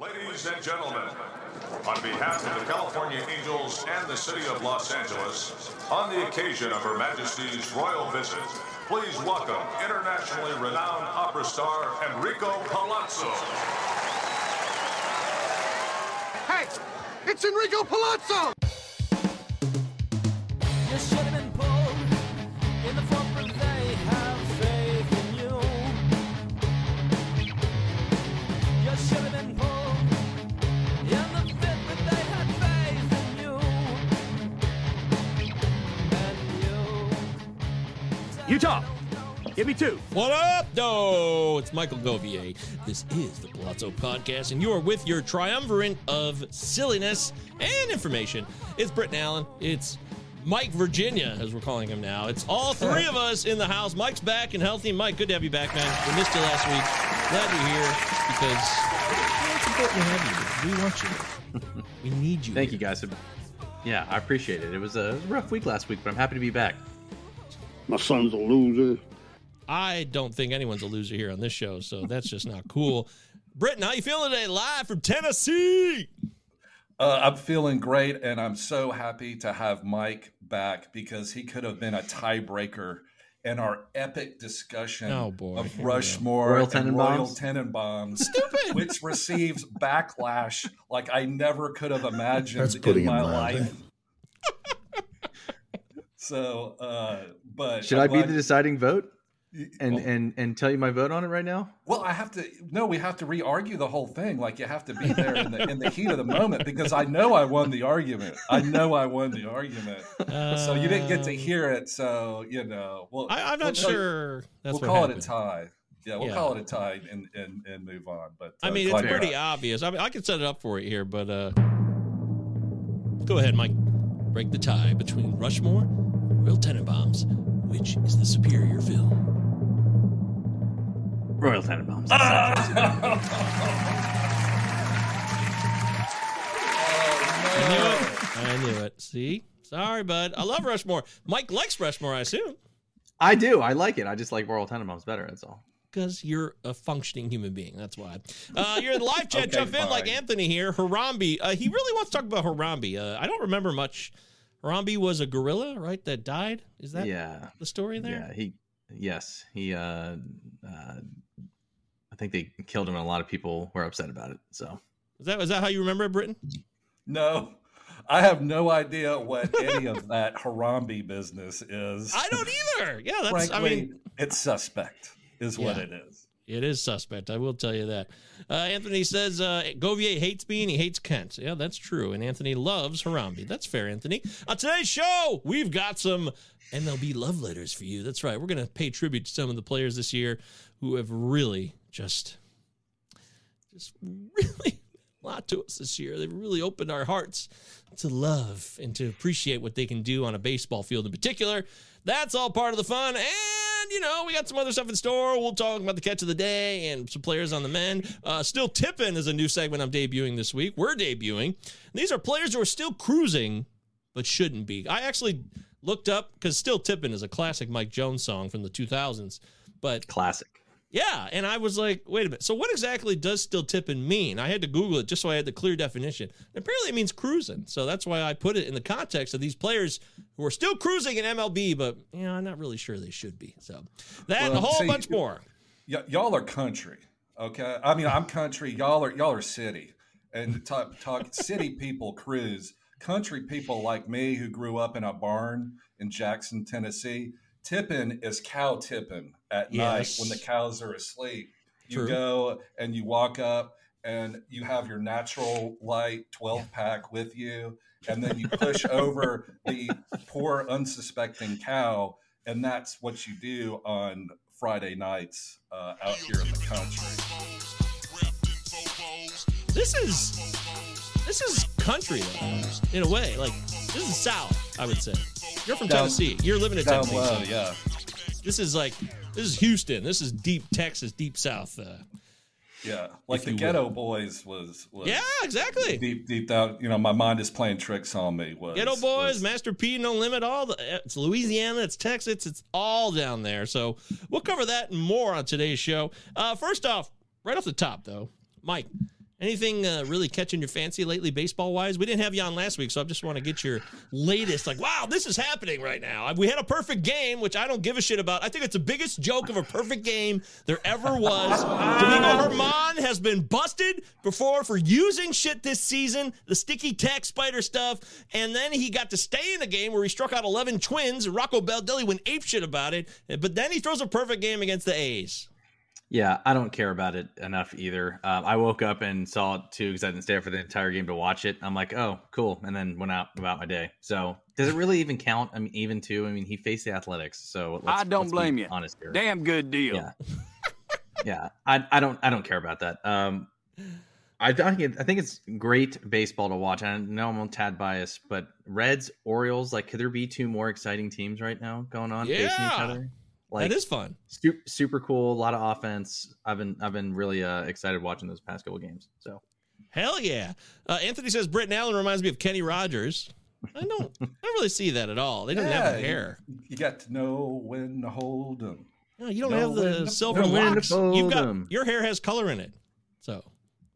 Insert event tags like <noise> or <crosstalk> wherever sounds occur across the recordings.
Ladies and gentlemen, on behalf of the California Angels and the city of Los Angeles, on the occasion of Her Majesty's royal visit, please welcome internationally renowned opera star Enrico Palazzo. Hey, it's Enrico Palazzo! Utah, give me two. What up? No, it's Michael Govier. This is the Palazzo Podcast, and you are with your triumvirate of silliness and information. It's Britton Allan. It's Mike Virginia, as we're calling him now. It's all three of us in the house. Mike's back and healthy. Mike, good to have you back, man. We missed you last week. Glad you're here because it's important to have you. We want you. We need you. Thank you guys. Yeah, I appreciate it. It was a, it was a rough week last week, but I'm happy to be back. My son's a loser. I don't think anyone's a loser here on this show, so that's just not cool. <laughs> Britton, how you feeling today? Live from Tennessee. Uh, I'm feeling great, and I'm so happy to have Mike back because he could have been a tiebreaker in our epic discussion Oh, boy. of Here we go. Rushmore Royal and Royal Tenenbaums? Tenenbaums, Stupid. which receives backlash like I never could have imagined That's putting in it my mildly. life. So, uh, but Should I'm I be glad- the deciding vote and Well- and and tell you my vote on it right now? Well, I have to. No, we have to re-argue the whole thing. Like you have to be there in the in the heat of the moment because I know I won the argument. I know I won the argument. so you didn't get to Um, hear it. So you know. Well, I, I'm we'll not sure. That's we'll call happened. it a tie. Yeah, we'll Yeah. call it a tie and and, and move on. But I uh, mean, it's pretty back. obvious. I mean, I can set it up for you here, but uh, go ahead, Mike. Break the tie between Rushmore and Royal Tenenbaums. Which is the superior film? Royal Tenenbaums. I knew it. I knew it. See? Sorry, bud. I love Rushmore. Mike likes Rushmore, I assume, I do. I like it. I just like Royal Tenenbaums better. That's all. because you're a functioning human being. That's why. Uh, you're in the live chat. <laughs> Okay, Jump in like. Anthony here. Harambe. Uh, he really wants to talk about Harambe. Uh, I don't remember much. Harambe was a gorilla, right? That died. Is that yeah. the story there? Yeah. He. Yes. He. uh uh I think they killed him, and a lot of people were upset about it. So Is that is that how you remember it, Britton? No, I have no idea what any of <laughs> that Harambe business is. I don't either. Yeah, that's. Frankly, I mean, it's suspect, is what it is. It is suspect. I will tell you that. Uh, Anthony says uh, Govier hates me and he hates Kent. Yeah, that's true. And Anthony loves Harambe. That's fair, Anthony. On today's show, we've got some MLB love letters for you. That's right. We're going to pay tribute to some of the players this year who have really just, just really a lot to us this year. They've really opened our hearts to love and to appreciate what they can do on a baseball field in particular. That's all part of the fun. And, you know, we got some other stuff in store. We'll talk about the catch of the day and some players on the men. Uh, still tipping is a new segment I'm debuting this week. We're debuting. These are players who are still cruising, but shouldn't be. I actually looked up because Still Tippin' is a classic Mike Jones song from the 2000s. But classic. Yeah, and I was like, wait a minute. So what exactly does still tipping mean? I had to Google it just so I had the clear definition. Apparently it means cruising. So that's why I put it in the context of these players who are still cruising in MLB, but you know, I'm not really sure they should be. So that and a whole see, bunch more. Y- y'all are country, okay? I mean, I'm country. Y'all are y'all are city. and talk, talk city people cruise. Country people like me who grew up in a barn in Jackson, Tennessee, tipping is cow tipping at Yes. night when the cows are asleep. You True. go and you walk up and you have your natural light 12 pack with you, <laughs> and then you push over the poor unsuspecting cow, and that's what you do on Friday nights uh, out here in the country. This is this is country though, in a way. Like this is South, I would say. You're from Down- Tennessee. You're living in Tennessee. low, so yeah. This is like this is Houston. This is deep Texas, deep South. Uh, Yeah, like the Geto Boys was, was yeah, exactly. deep deep down. You know, my mind is playing tricks on me. Was Geto Boys, was- Master P, No Limit, all the it's Louisiana, it's Texas, it's all down there. So we'll cover that and more on today's show. Uh, first off, right off the top though, Mike, anything uh, really catching your fancy lately, baseball wise? We didn't have you on last week, so I just want to get your latest. Like, wow, this is happening right now. We had a perfect game, which I don't give a shit about. I think it's the biggest joke of a perfect game there ever was. Domingo German has been busted before for using shit this season, the sticky tack spider stuff, and then he got to stay in the game where he struck out 11 twins. Rocco Baldelli went ape shit about it, but then he throws a perfect game against the A's. Yeah, I don't care about it enough either. Um, I woke up and saw it too because I didn't stay up for the entire game to watch it. I'm like, oh, cool, and then went out about my day. So, does it really even count? I mean, even too. I mean, he faced the Athletics, so let's, I don't blame you. Honest here. Damn good deal. Yeah, <laughs> yeah. I, I don't I don't care about that. Um, I think it, I think it's great baseball to watch. I know I'm a tad biased, but Reds Orioles like could there be two more exciting teams right now going on facing each Yeah. Other? that is fun. super, super cool. A lot of offense. I've been I've been really uh, excited watching those past couple games. So Hell yeah. Uh, Anthony says Britton Allan reminds me of Kenny Rogers. I don't, <laughs> I don't really see that at all. They don't have the hair. You, you got to know when to hold them. No, you don't know have the to- silver to locks. You've got fold 'em. your hair has color in it, so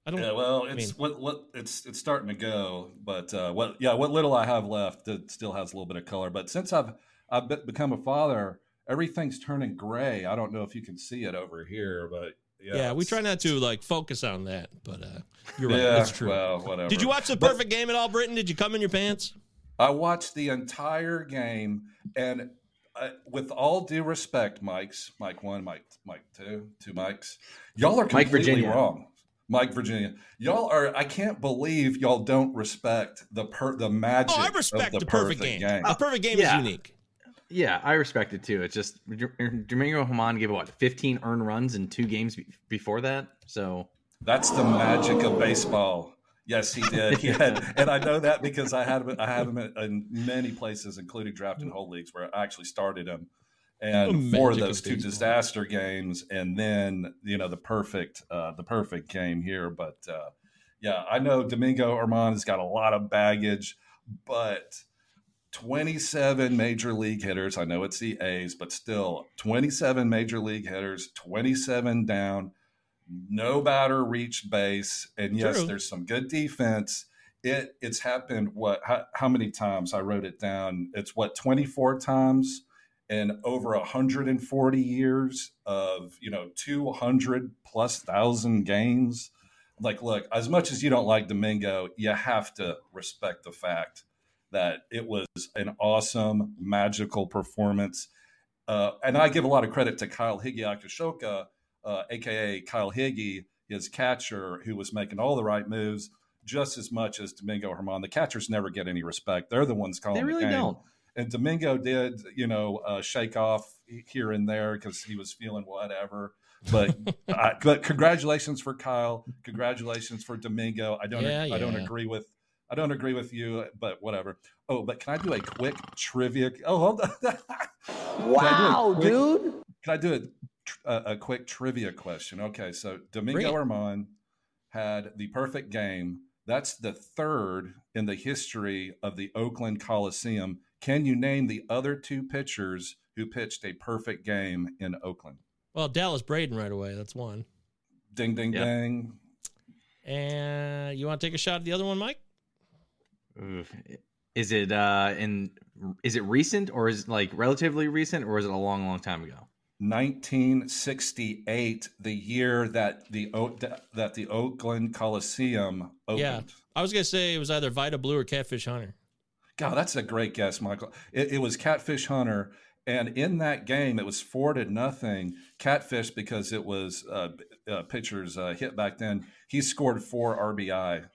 I don't. Yeah, well, I it's mean- what what it's it's starting to go, but uh, what yeah, what little I have left, it still has a little bit of color. But since I've I've become a father, everything's turning gray. I don't know if you can see it over here, but yeah, yeah, we try not to like focus on that, but uh, you're right. Yeah, true. Well, whatever. Did you watch the But- perfect game at all, Britton? Did you come in your pants? I watched the entire game, and uh, with all due respect, Mike's Mike one, Mike Mike two, two Mikes, y'all are Mike completely Virginia. wrong. Mike Virginia, y'all are. I can't believe y'all don't respect the per the magic. Oh, I of respect the, the perfect game. The perfect game yeah. is unique. Yeah, I respect it too. It's just Domingo German gave what 15 earned runs in two games be- before that. So That's the magic of baseball. Yes, he did. He had, and I know that because I had him. I have him in, in many places, including draft and whole leagues, where I actually started him. And The four of those of two disaster games, and then you know the perfect, uh, the perfect game here. But uh, yeah, I know Domingo German has got a lot of baggage, but 27 major league hitters. I know it's the A's, but still 27 major league hitters, 27 down, no batter reached base. And yes, True. there's some good defense. It it's happened what how, how many times I wrote it down? It's what 24 times in over 140 years of, you know, 200 plus thousand games. Like look, as much as you don't like Domingo, you have to respect the fact that it was an awesome, magical performance. Uh, and I give a lot of credit to Kyle Higgy uh, aka Kyle Higgy, his catcher, who was making all the right moves just as much as Domingo German. The catchers never get any respect; they're the ones calling they really the game. don't. And Domingo did, you know, uh, shake off here and there because he was feeling whatever. But <laughs> uh, but congratulations for Kyle. Congratulations for Domingo. I don't Yeah, I don't agree with I don't agree with you, but whatever. Oh, but can I do a quick trivia? Oh, hold on. <laughs> Can I do a Wow, quick- dude. Can I do a, a, a quick trivia question? Okay, so Domingo Bring. German had the perfect game. That's the third in the history of the Oakland Coliseum. Can you name the other two pitchers who pitched a perfect game in Oakland? Well, Dallas Braden right away. That's one. Ding, ding, Yeah. ding. And you want to take a shot at the other one, Mike? Oof. Is it uh in is it recent or is it like relatively recent or is it a long long time ago? 1968, the year that the O- that the Oakland Coliseum opened. Yeah. I was gonna say it was either Vida Blue or Catfish Hunter. God, that's a great guess, Michael. It, it was Catfish Hunter, and in that game, it was four to nothing. Catfish because it was uh, uh, pitcher's uh, hit back then. He scored four RBI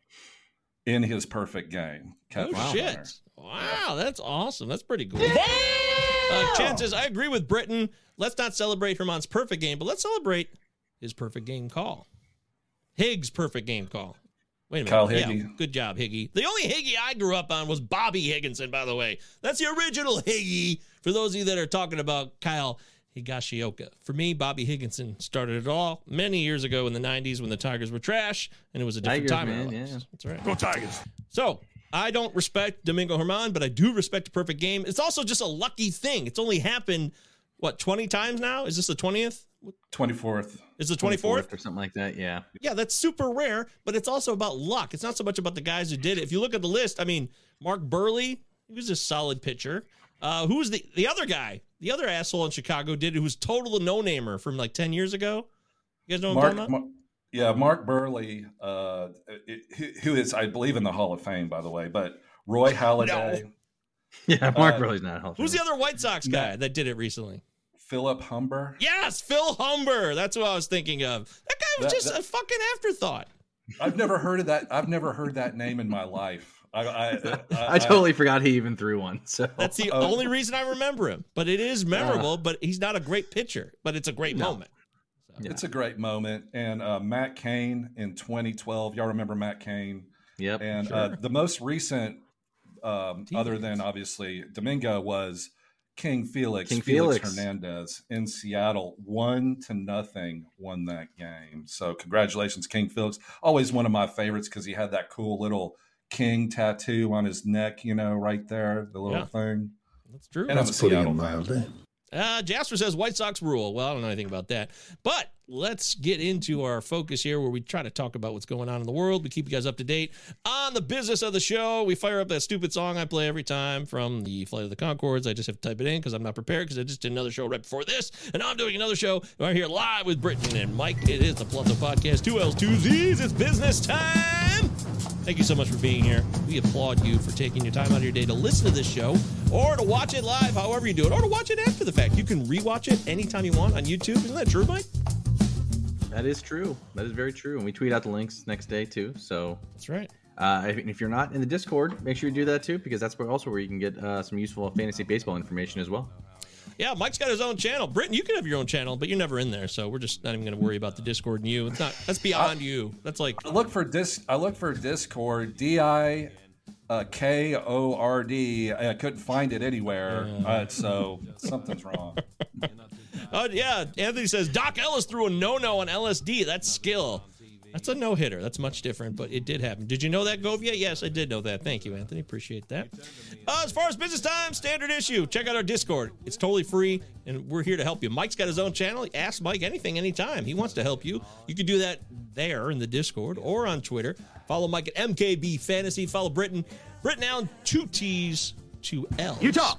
in his perfect game. Oh Catfish shit! Hunter. Wow, that's awesome. That's pretty cool. Uh, Chan says, I agree with Britton. Let's not celebrate German's perfect game, but let's celebrate his perfect game call. Higgs' perfect game call. Wait a minute. Kyle Yeah, Higgy. good job, Higgy. The only Higgy I grew up on was Bobby Higginson, by the way. That's the original Higgy. For those of you that are talking about Kyle Higashioka. For me, Bobby Higginson started it all many years ago in the 90s when the Tigers were trash, and it was a different Tigers, time in man, yeah. That's right. Go Tigers. So I don't respect Domingo German, but I do respect a perfect game. It's also just a lucky thing. It's only happened what twenty times now. Is this the twentieth? 24th. Is the twenty fourth? or something like that. Yeah. Yeah, that's super rare, but it's also about luck. It's not so much about the guys who did it. If you look at the list, I mean, Mark Buehrle, he was a solid pitcher. Uh, who was the the other guy? The other asshole in Chicago did it who was total no namer from like ten years ago. You guys know what Mark, I'm talking about? Mar- yeah, Mark Buehrle, uh, it- who- who is, I believe, in the Hall of Fame, by the way, but Roy Halladay, <laughs> Yeah. Mark Uh, Buehrle's not healthy. Who's the other White Sox guy Matt- that did it recently? Philip Humber. Yes, Phil Humber. That's what I was thinking of. That guy was That- just that- a fucking afterthought. I've never heard of that. I've never heard that name in my life. I, <laughs> I, I, I totally forgot he even threw one. So That's the Oh. only reason I remember him. But it is memorable. But he's not a great pitcher. But it's a great No. moment. It's a great moment. And uh, Matt Cain in 2012. Y'all remember Matt Cain? Yep. And Sure. uh, the most recent, um, other than obviously Domingo, was King Felix. King Felix, Felix. Hernandez in Seattle. One to nothing won that game. So congratulations, King Felix. Always one of my favorites because he had that cool little king tattoo on his neck. You know, right there, the little Yeah. thing. That's true. And I'm a Seattle fan. Uh, Jasper says White Sox rule. Well, I don't know anything about that. But let's get into our focus here where we try to talk about what's going on in the world. We keep you guys up to date on the business of the show. We fire up that stupid song I play every time from the Flight of the Conchords. I just have to type it in because I'm not prepared because I just did another show right before this. And now I'm doing another show right here live with Britton and Mike. It is the Palazzo Podcast. Two L's, two Z's. It's business time. Thank you so much for being here. We applaud you for taking your time out of your day to listen to this show or to watch it live, however you do it, or to watch it after the fact. You can rewatch it anytime you want on YouTube. Isn't that true, Mike? That is true. That is very true. And we tweet out the links next day too. So That's right. uh, if, if you're not in the Discord, make sure you do that too because that's where also where you can get uh, some useful fantasy baseball information as well. Yeah, Mike's got his own channel. Britton, you can have your own channel, but you're never in there, so we're just not even going to worry about the Discord and you. It's not. That's beyond you. That's like I look for dis. I look for Discord. D I uh, K O R D. I couldn't find it anywhere. Uh, so something's wrong. Oh <laughs> yeah, Anthony says Doc Ellis threw a no-no on LSD. That's skill. That's a no-hitter. That's much different, but it did happen. Did you know that, Govier? Yes, I did know that. Thank you, Anthony. Appreciate that. Uh, as far as business time, standard issue. Check out our Discord. It's totally free, and we're here to help you. Mike's got his own channel. Ask Mike anything, anytime. He wants to help you. You can do that there in the Discord or on Twitter. Follow Mike at MKB Fantasy. Follow Britton. Britton Allan, two T's, two L's. Utah.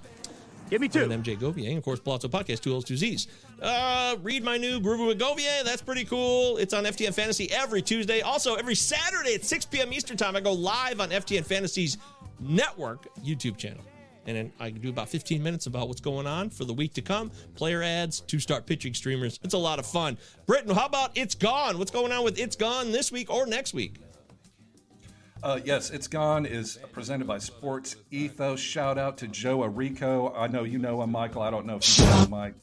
Give me two. And MJ Govier, and of course, Palazzo Podcast, two L's, two Z's. Uh, read my new Groovy with That's pretty cool. It's on FTN Fantasy every Tuesday. Also, every Saturday at 6 p.m. Eastern Time, I go live on FTN Fantasy's network YouTube channel. And then I do about 15 minutes about what's going on for the week to come. Player ads, two start pitching streamers. It's a lot of fun. Britton, how about It's Gone? What's going on with It's Gone this week or next week? Uh, yes, it's gone is presented by Sports Ethos. Shout out to Joe Orrico. I know you know him, Michael. I don't know if you know Mike.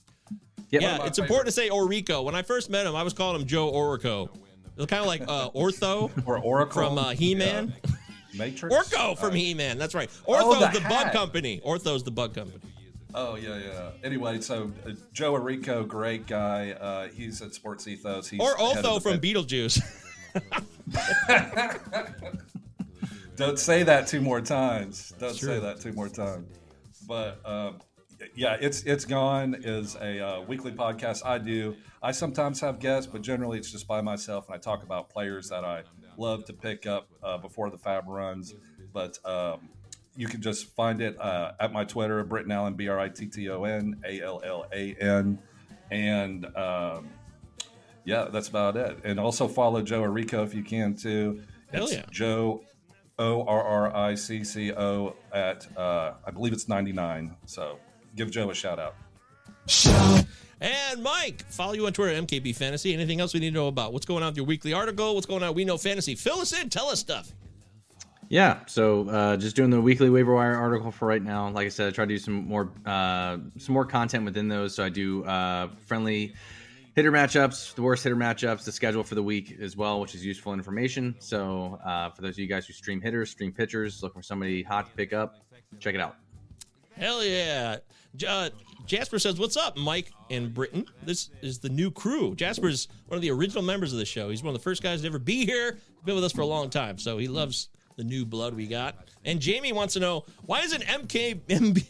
Yep. Yeah, my it's important to say Orico. When I first met him, I was calling him Joe Orico. It's kind of like uh, Ortho Or Oracle from uh, He-Man. Yeah. Matrix. Orco from Uh, He-Man. That's right. Oh, Ortho's the the, bug company. Ortho's the bug company. Oh yeah, yeah. Anyway, so uh, Joe Orrico, great guy. Uh, he's at Sports Ethos. He's Or the head of Otho the from pet- Beetlejuice. <laughs> Don't say that two more times. Don't say that two more times. But um, yeah, it's it's gone is a uh, weekly podcast I do. I sometimes have guests, but generally it's just by myself, and I talk about players that I love to pick up uh, before the FAAB runs. But um, you can just find it uh, at my Twitter, Britton Allan, B R I T T O N A L L A N. and um, yeah, that's about it. And also follow Joe Orrico if you can too. Hell It's yeah. Joe O R R I C C O at uh, I believe it's 99. So give Joe a shout out. And Mike, follow you on Twitter at MKB Fantasy. Anything else we need to know about? What's going on with your weekly article? What's going on? We know fantasy. Fill us in. Tell us stuff. Yeah, so uh, just doing the weekly waiver wire article for right now. Like I said, I try to do some more uh, some more content within those. So I do uh, friendly hitter matchups, the worst hitter matchups, the schedule for the week as well, which is useful information. So uh, for those of you guys who stream hitters, stream pitchers, looking for somebody hot to pick up, check it out. Hell yeah. Uh, Jasper says, What's up, Mike and Britton? This is the new crew. Jasper's one of the original members of the show. He's one of the first guys to ever be here. He's been with us for a long time, so he loves the new blood we got. And Jamie wants to know why isn't MK MB,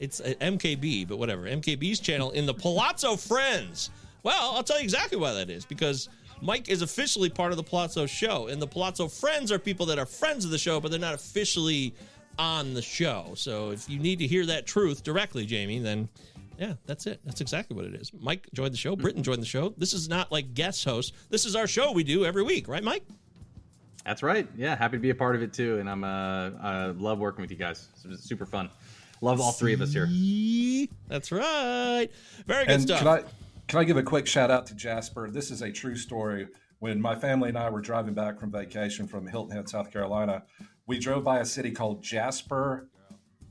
it's MKB, but whatever, MKB's channel in the Palazzo Friends? Well, I'll tell you exactly why that is because Mike is officially part of the Palazzo show, and the Palazzo Friends are people that are friends of the show, but they're not officially on the show. So if you need to hear that truth directly, Jamie, then yeah, that's it. That's exactly what it is. Mike joined the show. Britton joined the show. This is not like guest host. This is our show we do every week, right, Mike? That's right. Yeah, happy to be a part of it too, and I'm uh, I love working with you guys. It's super fun. Love all three of us here. That's right. Very good And stuff. can I can I give a quick shout out to Jasper? This is a true story. When my family and I were driving back from vacation from Hilton Head, South Carolina, we drove by a city called Jasper,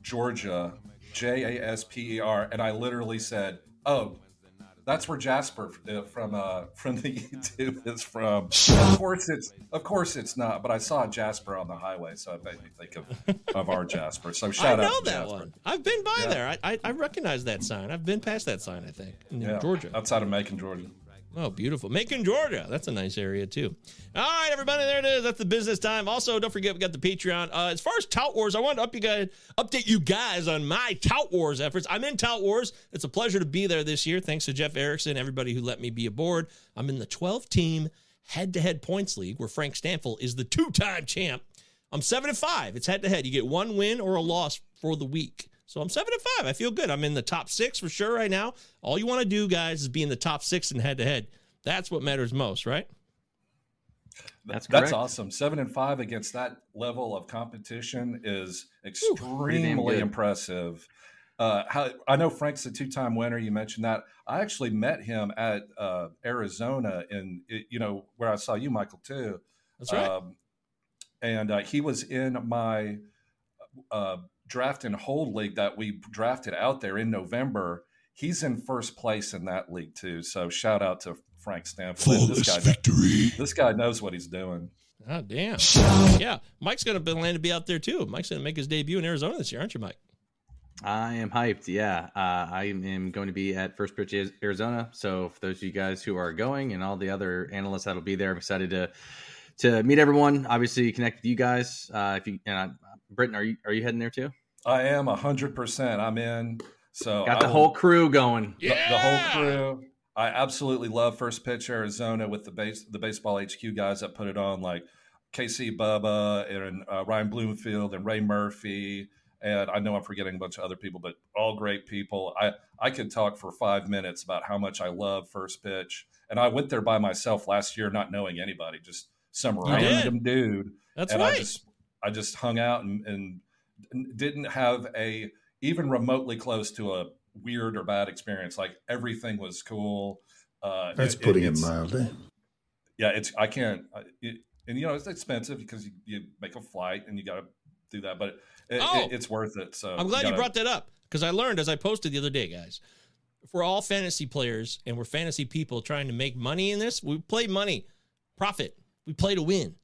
Georgia, J A S P E R, and I literally said, "Oh, that's where Jasper uh, from uh, <laughs> from the YouTube is from." Of course, it's of course it's not, but I saw Jasper on the highway, so it made me think of of our Jasper. So <laughs> I shout know out to that Jasper. one. I've been by Yeah. there. I, I I recognize that sign. I've been past that sign. I think in Yeah, Georgia. outside of Macon, Georgia. Oh, beautiful. Macon, Georgia. That's a nice area, too. All right, everybody, there it is. That's the business time. Also, don't forget, we got the Patreon. Uh, as far as Tout Wars, I wanted to up you guys, update you guys on my Tout Wars efforts. I'm in Tout Wars. It's a pleasure to be there this year. Thanks to Jeff Erickson, everybody who let me be aboard. I'm in the 12 team head to head points league where Frank Stampfl is the two time champ. I'm seven and five. It's head to head. You get one win or a loss for the week. So I'm seven and five. I feel good. I'm in the top six for sure right now. All you want to do, guys, is be in the top six and head to head. That's what matters most, right? That's That's awesome. Seven and five against that level of competition is extremely good. impressive. Uh, how, I know Frank's a two-time winner. You mentioned that. I actually met him at uh, Arizona, in you know where I saw you, Michael, too. That's right. Um, and uh, he was in my uh, draft and hold league that we drafted out there in November. He's in first place in that league too. So shout out to Frank Stampfl. This guy, this guy knows what he's doing. oh, damn. Yeah. Mike's going to plan to be out there too. Mike's going to make his debut in Arizona this year, aren't you, Mike? I am hyped. Yeah, uh, I am going to be at First Pitch Arizona. So for those of you guys who are going and all the other analysts that'll be there, I'm excited to to meet everyone. Obviously, connect with you guys. Uh, if you and I, Britton, are you are you heading there too? I am hundred percent. I'm in. So Got the will- whole crew going. the, the whole crew. I absolutely love First Pitch Arizona with the base the baseball HQ guys that put it on, like KC Bubba and uh, Ryan Bloomfield and Ray Murphy. And I know I'm forgetting a bunch of other people, but all great people. I I could talk for five minutes about how much I love First Pitch. And I went there by myself last year, not knowing anybody, just some You did. random dude. That's and right. I just I just hung out and, and didn't have a even remotely close to a weird or bad experience. Like everything was cool. Uh, That's it- putting it it's- mildly. Yeah, it's I can't. It, and you know it's expensive because you, you make a flight and you got to do that, but it, Oh. it, it's worth it. So I'm glad you gotta- brought that up because I learned as I posted the other day, guys. If we're all fantasy players and we're fantasy people trying to make money in this, we play money, profit. We play to win.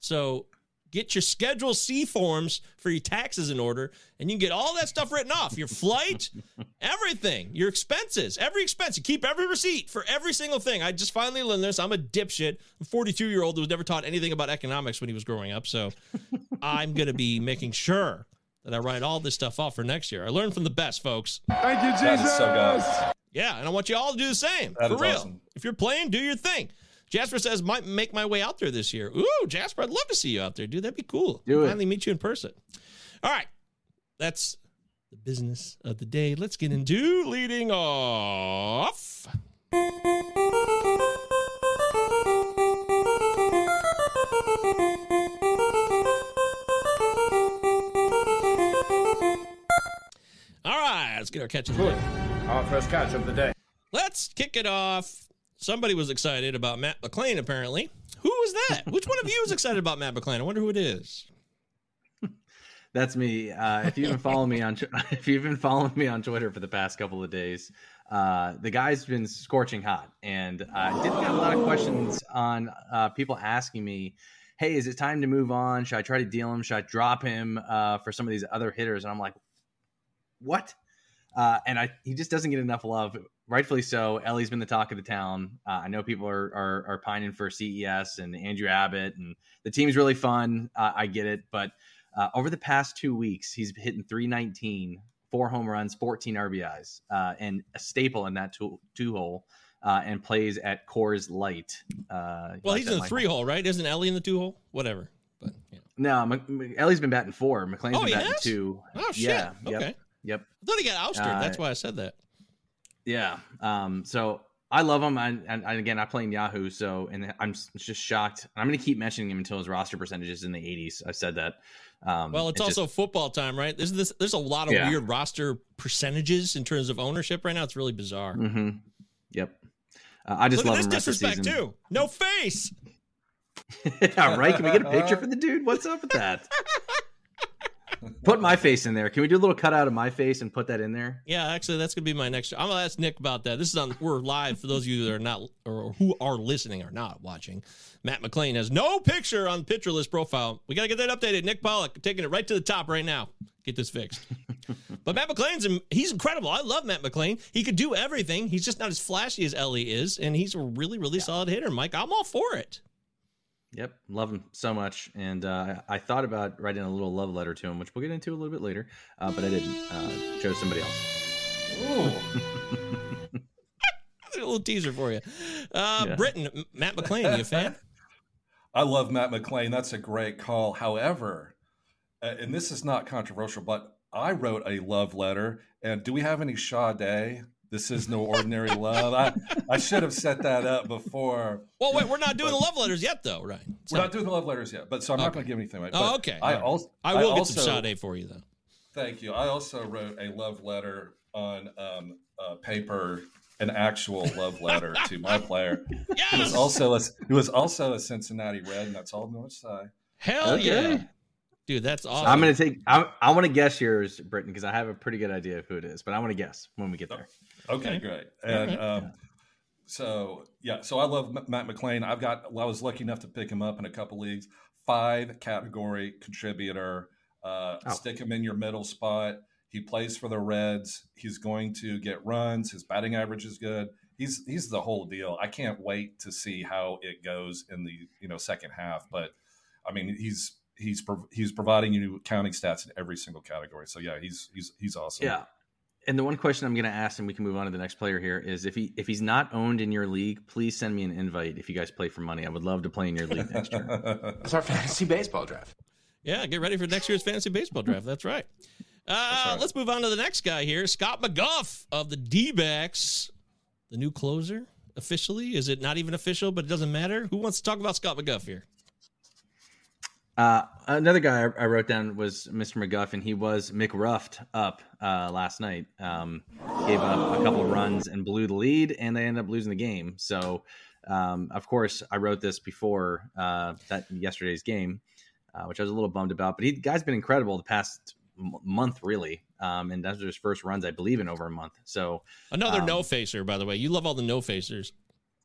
So get your Schedule C forms for your taxes in order, and you can get all that stuff written off your flight, <laughs> everything, your expenses, every expense. You keep every receipt for every single thing. I just finally learned this. I'm a dipshit, a 42 year old who was never taught anything about economics when he was growing up. So <laughs> I'm going to be making sure that I write all this stuff off for next year. I learned from the best, folks. Thank you, Jesus. is so good. Yeah, and I want you all to do the same. That for is real. awesome. If you're playing, do your thing. Jasper says, might make my way out there this year. Ooh, Jasper, I'd love to see you out there, dude. That'd be cool. Do it. Finally meet you in person. All right. That's the business of the day. Let's get into leading off. All right, let's get our catch of the day. Our first catch of the day. Let's kick it off. Somebody was excited about Matt McLain, apparently. Who was that? Which one of you is excited about Matt McLain? I wonder who it is. <laughs> That's me. Uh, if you've been following me on <laughs> if you've been following me on Twitter for the past couple of days, uh, the guy's been scorching hot, and I did get a lot of questions on uh, people asking me, "Hey, is it time to move on? Should I try to deal him? Should I drop him uh, for some of these other hitters?" And I'm like, "What?" Uh, and I he just doesn't get enough love. Rightfully so. Elly's been the talk of the town. Uh, I know people are, are are pining for CES and Andrew Abbott, and the team's really fun. Uh, I get it, but uh, over the past two weeks, he's hitting 319, four home runs, 14 RBIs, uh, and a staple in that two, two hole, uh, and plays at Coors Light. Uh, Well, like he's in the Michael? three hole, right? Isn't Elly in the two hole? Whatever. But yeah. No, Mc- Mc- Elly's been batting four. McLain's Oh, been batting has? two. Oh shit. Yeah. Yep. Okay. Yep. I thought he got ousted. That's why I said that. Yeah. Um, so I love him. And, and, and again, I play in Yahoo. So, and I'm just shocked. I'm going to keep mentioning him until his roster percentage is in the 80s. I've said that. Um, Well, it's also football time, right? There's this. There's a lot of Yeah. weird roster percentages in terms of ownership right now. It's really bizarre. hmm Yep. Uh, I just Look love at this disrespect too. No face. <laughs> yeah, right. Can we get a picture for the dude? What's up with that? <laughs> Put my face in there. Can we do a little cutout of my face and put that in there? Yeah, actually, that's gonna be my next. I'm gonna ask Nick about that. This is on. We're live for those of you that are not or who are listening or not watching. Matt McLain has no picture on picture list profile. We gotta get that updated. Nick Pollock taking it right to the top right now. Get this fixed. <laughs> but Matt McLain's he's incredible. I love Matt McLain. He could do everything. He's just not as flashy as Elly is, and he's a really really solid hitter. Mike, I'm all for it. Yep, love him so much. And uh, I thought about writing a little love letter to him, which we'll get into a little bit later, uh, but I didn't. Uh, chose somebody else. <laughs> A little teaser for you. Uh, Yeah. Britton, M- Matt McLain, you a fan? <laughs> I love Matt McLain. That's a great call. However, uh, and this is not controversial, but I wrote a love letter. And do we have any Sade? This is no ordinary love. I, I should have set that up before. Well, wait, we're not doing the love letters yet, though, right? We're not doing the love letters yet, but so I'm not going to give anything away. Oh, okay. I All right. also I will get also, some Sade for you, though. Thank you. I also wrote a love letter on um, uh, paper, an actual love letter to my <laughs> player. It was Yes! also a, it was also a Cincinnati Red, and that's all I'm going. Hell Okay. yeah. Dude, that's awesome. I'm gonna take. I, I want to guess yours, Britton, because I have a pretty good idea of who it is, but I want to guess when we get there. Okay, Okay. great. And right. um, so yeah, so I love M- Matt McLain. I've got. Well, I was lucky enough to pick him up in a couple leagues. Five category contributor. Uh, Oh. Stick him in your middle spot. He plays for the Reds. He's going to get runs. His batting average is good. He's he's the whole deal. I can't wait to see how it goes in the you know second half. But I mean, he's he's he's providing you counting stats in every single category. So yeah, he's he's he's awesome. Yeah. And the one question I'm going to ask, and we can move on to the next player here, is if he if he's not owned in your league, please send me an invite. If you guys play for money, I would love to play in your league next year. <laughs> It's our fantasy baseball draft. Yeah, get ready for next year's fantasy baseball draft. That's right. Uh, right. Let's move on to the next guy here. Scott McGough of the D backs, the new closer. Officially, is it not even official? But it doesn't matter. Who wants to talk about Scott McGough here? Uh, another guy I, I wrote down was Mr. McGough, and he was McRuffed up uh, last night. Um, gave up a couple of runs and blew the lead, and they ended up losing the game. So, um, of course, I wrote this before uh, that yesterday's game, uh, which I was a little bummed about. But he guy's been incredible the past m- month, really, um, and those are his first runs, I believe, in over a month. So Another Um, no facer, by the way. You love all the no facers.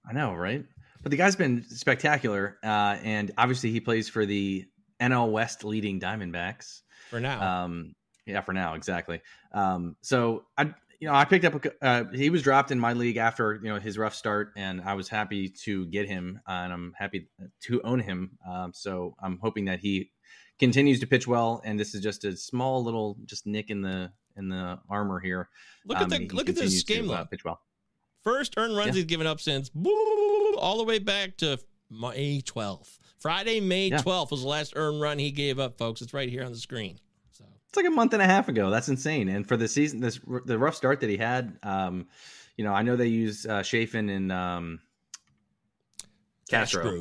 I know, right? But the guy's been spectacular, uh, and obviously he plays for the NL West leading Diamondbacks. For now. Um, yeah, for now, exactly. Um, so I, you know, I picked up. A, uh, he was dropped in my league after you know his rough start, and I was happy to get him, uh, and I'm happy to own him. Um, so I'm hoping that he continues to pitch well, and this is just a small little just nick in the in the armor here. Look at Um, the he look at this continues to, game uh, pitch well. First earned runs Yeah. he's given up since all the way back to May 12th. Friday, May Yeah. 12th was the last earned run he gave up, folks. It's right here on the screen. So It's like a month and a half ago. That's insane. And for the season, this the rough start that he had, um, you know, I know they use uh, Chafin and um, Castro.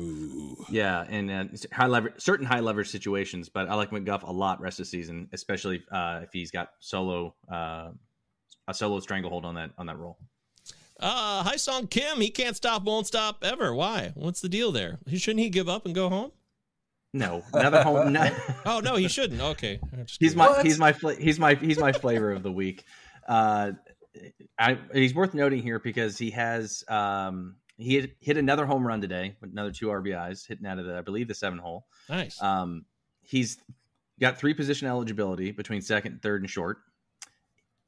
Yeah, and uh, high lever certain high leverage situations, but I like McGough a lot rest of the season, especially uh, if he's got solo uh, a solo stranglehold on that on that role. Uh, Hi Song Kim, he can't stop, won't stop ever. Why? What's the deal there? Shouldn't he give up and go home? No, another home. No. <laughs> <laughs> Oh no, he shouldn't. Okay, he's my he's my he's my he's my flavor of the week. Uh, I, he's worth noting here because he has um, he hit, hit another home run today with another two RBIs hitting out of the I believe the seven hole. nice. Um, he's got three position eligibility between second, third, and short.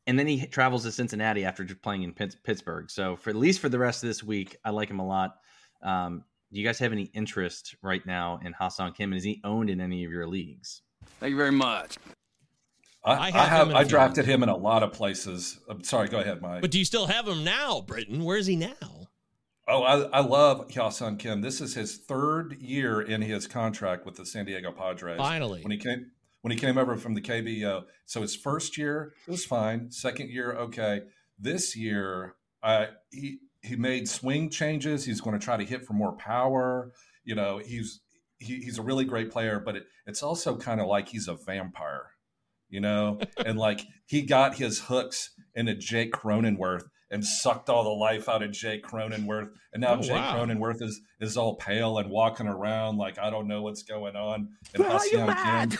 And then he travels to Cincinnati after just playing in Pittsburgh. So for at least for the rest of this week, I like him a lot. Um, do you guys have any interest right now in Ha-Seong Kim? And is he owned in any of your leagues? Thank you very much. I, I I have have, him in a I few drafted him in a lot of places. I'm sorry, go ahead, Mike. but do you still have him now, Britton? Where is he now? Oh, I, I love Hyosung Kim. This is his third year in his contract with the San Diego Padres. Finally. when he came when he came over from the KBO. So his first year it was fine. Second year, okay. This year, I he he made swing changes. He's going to try to hit for more power. You know, he's he, he's a really great player, but it, it's also kind of like he's a vampire. You know, <laughs> and like he got his hooks into Jake Cronenworth and sucked all the life out of Jake Cronenworth. And now Oh, Jake wow. Cronenworth is is all pale and walking around like I don't know what's going on. And Ha-Seong Kim,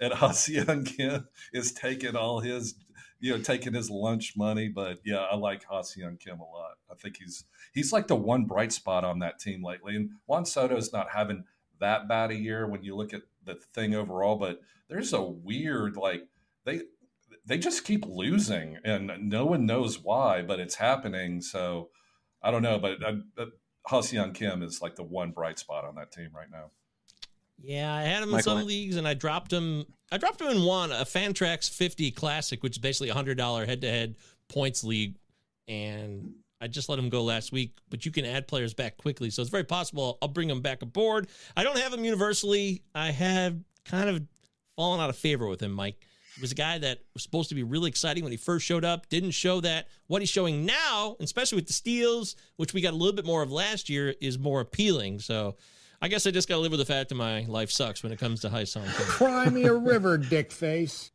and Ha-Seong Kim is taking all his, you know, taking his lunch money. But yeah, I like Ha-Seong Kim a lot. I think he's he's like the one bright spot on that team lately. And Juan Soto is not having that bad a year when you look at the thing overall, but there's a weird like they they just keep losing and no one knows why, but it's happening. So I don't know, but uh, uh, Ha-Seong Kim is like the one bright spot on that team right now. Yeah, I had him in some leagues, and I dropped him. I dropped him in one, a Fantrax 50 Classic, which is basically a hundred dollar head to head points league, and I just let him go last week. But you can add players back quickly, so it's very possible I'll bring him back aboard. I don't have him universally. I have kind of fallen out of favor with him, Mike. He was a guy that was supposed to be really exciting when he first showed up. Didn't show that. What he's showing now, especially with the steals, which we got a little bit more of last year, is more appealing. So. I guess I just got to live with the fact that my life sucks when it comes to high song. Cry me a river, dick face.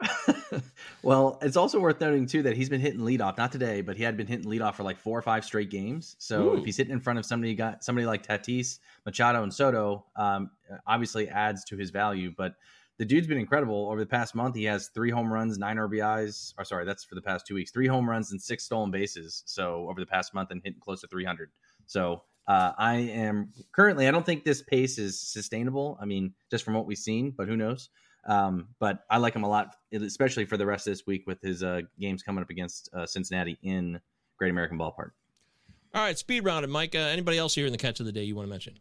<laughs> Well, it's also worth noting too that he's been hitting leadoff. Not today, but he had been hitting leadoff for like four or five straight games. So Ooh. if he's hitting in front of somebody, got somebody like Tatis, Machado, and Soto, um, obviously adds to his value. But the dude's been incredible over the past month. He has three home runs, nine RBIs. Or sorry, that's for the past two weeks. Three home runs and six stolen bases. So over the past month and hitting close to 300. So uh, I am currently. I don't think this pace is sustainable. I mean, just from what we've seen, but who knows? Um, but I like him a lot, especially for the rest of this week with his uh, games coming up against uh, Cincinnati in Great American Ballpark. All right, speed rounded, Mike. Uh, anybody else here in the catch of the day you want to mention?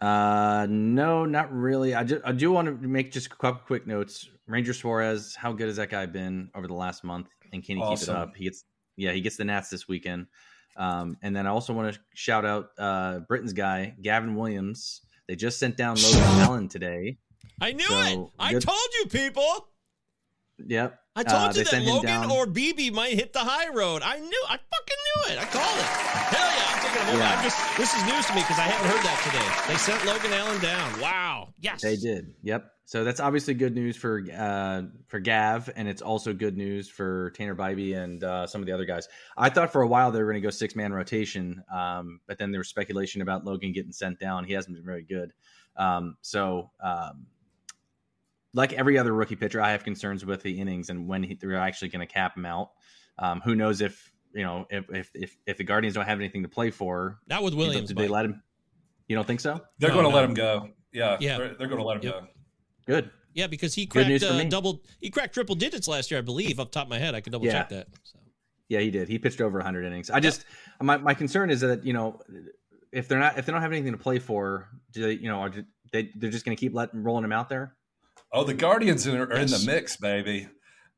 Uh, no, not really. I, ju- I do want to make just a couple quick notes. Ranger Suarez, how good has that guy been over the last month? And can he keep it up? He gets, yeah, he gets the Nats this weekend. Um, and then I also want to shout out uh, Britton's guy, Gavin Williams. They just sent down Logan <laughs> Allen today. I knew So, it. I good- told you, people. Yep. I told Uh, you that Logan down- or BB might hit the high road. I knew. I fucking knew it. I called it. Hell yeah! I'm taking a moment. Yeah. I'm just. This is news to me because I haven't heard that today. They sent Logan Allen down. Wow. Yes. They did. Yep. So that's obviously good news for uh, for Gav, and it's also good news for Tanner Bibee and uh, some of the other guys. I thought for a while they were going to go six man rotation, um, but then there was speculation about Logan getting sent down. He hasn't been very good. Um, so, um, like every other rookie pitcher, I have concerns with the innings and when he, they're actually going to cap him out. Um, who knows if you know if, if if if the Guardians don't have anything to play for? Not with Williams. Did they let him? You don't think so? They're No, going to no. let him go. Yeah, Yeah. they're, they're going to let him Yep. go. Good. Yeah, because he cracked uh, double. He cracked triple digits last year, I believe. Off the top of my head, I could double Yeah. check that. So. Yeah, he did. He pitched over 100 innings. I just my my concern is that you know if they're not if they don't have anything to play for, do they you know are they they're just going to keep letting rolling him out there? Oh, the Guardians are, are in the mix, baby.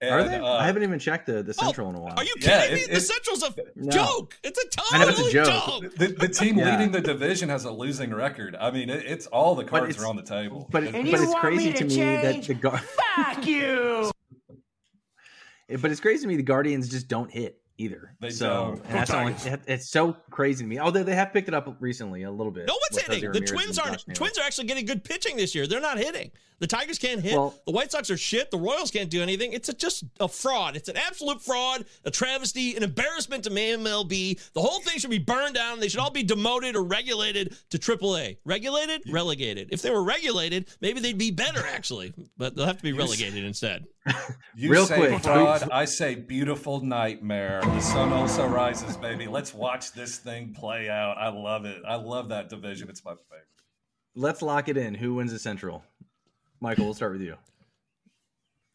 Are they? uh, I haven't even checked the, the Central in a while. Are you kidding Yeah, me? it- the Central's a No. joke. It's a I know total it's a joke. joke. the, the team Yeah. leading the division has a losing record. I mean, it, it's all the cards it's- are on the table. But, it, but it's crazy to, me that the Gar- Fuck you! <laughs> but it's crazy to me the Guardians just don't hit either. They so don't. that's only, it's so crazy to me. Although they have picked it up recently a little bit. No one's hitting. The Twins aren't. Twins are actually getting good pitching this year. They're not hitting. The Tigers can't hit. Well- the White Sox are shit. The Royals can't do anything. It's a, just a fraud. It's an absolute fraud, a travesty, an embarrassment to MLB. The whole thing should be burned down. They should all be demoted or regulated to AAA. Regulated, relegated. If they were regulated, maybe they'd be better actually. But they'll have to be relegated instead. <laughs> You Real say quick. fraud, I say beautiful nightmare. The sun also rises, baby. Let's watch this thing play out. I love it. I love that division. It's my favorite. Let's lock it in. Who wins the Central? Michael, we'll start with you.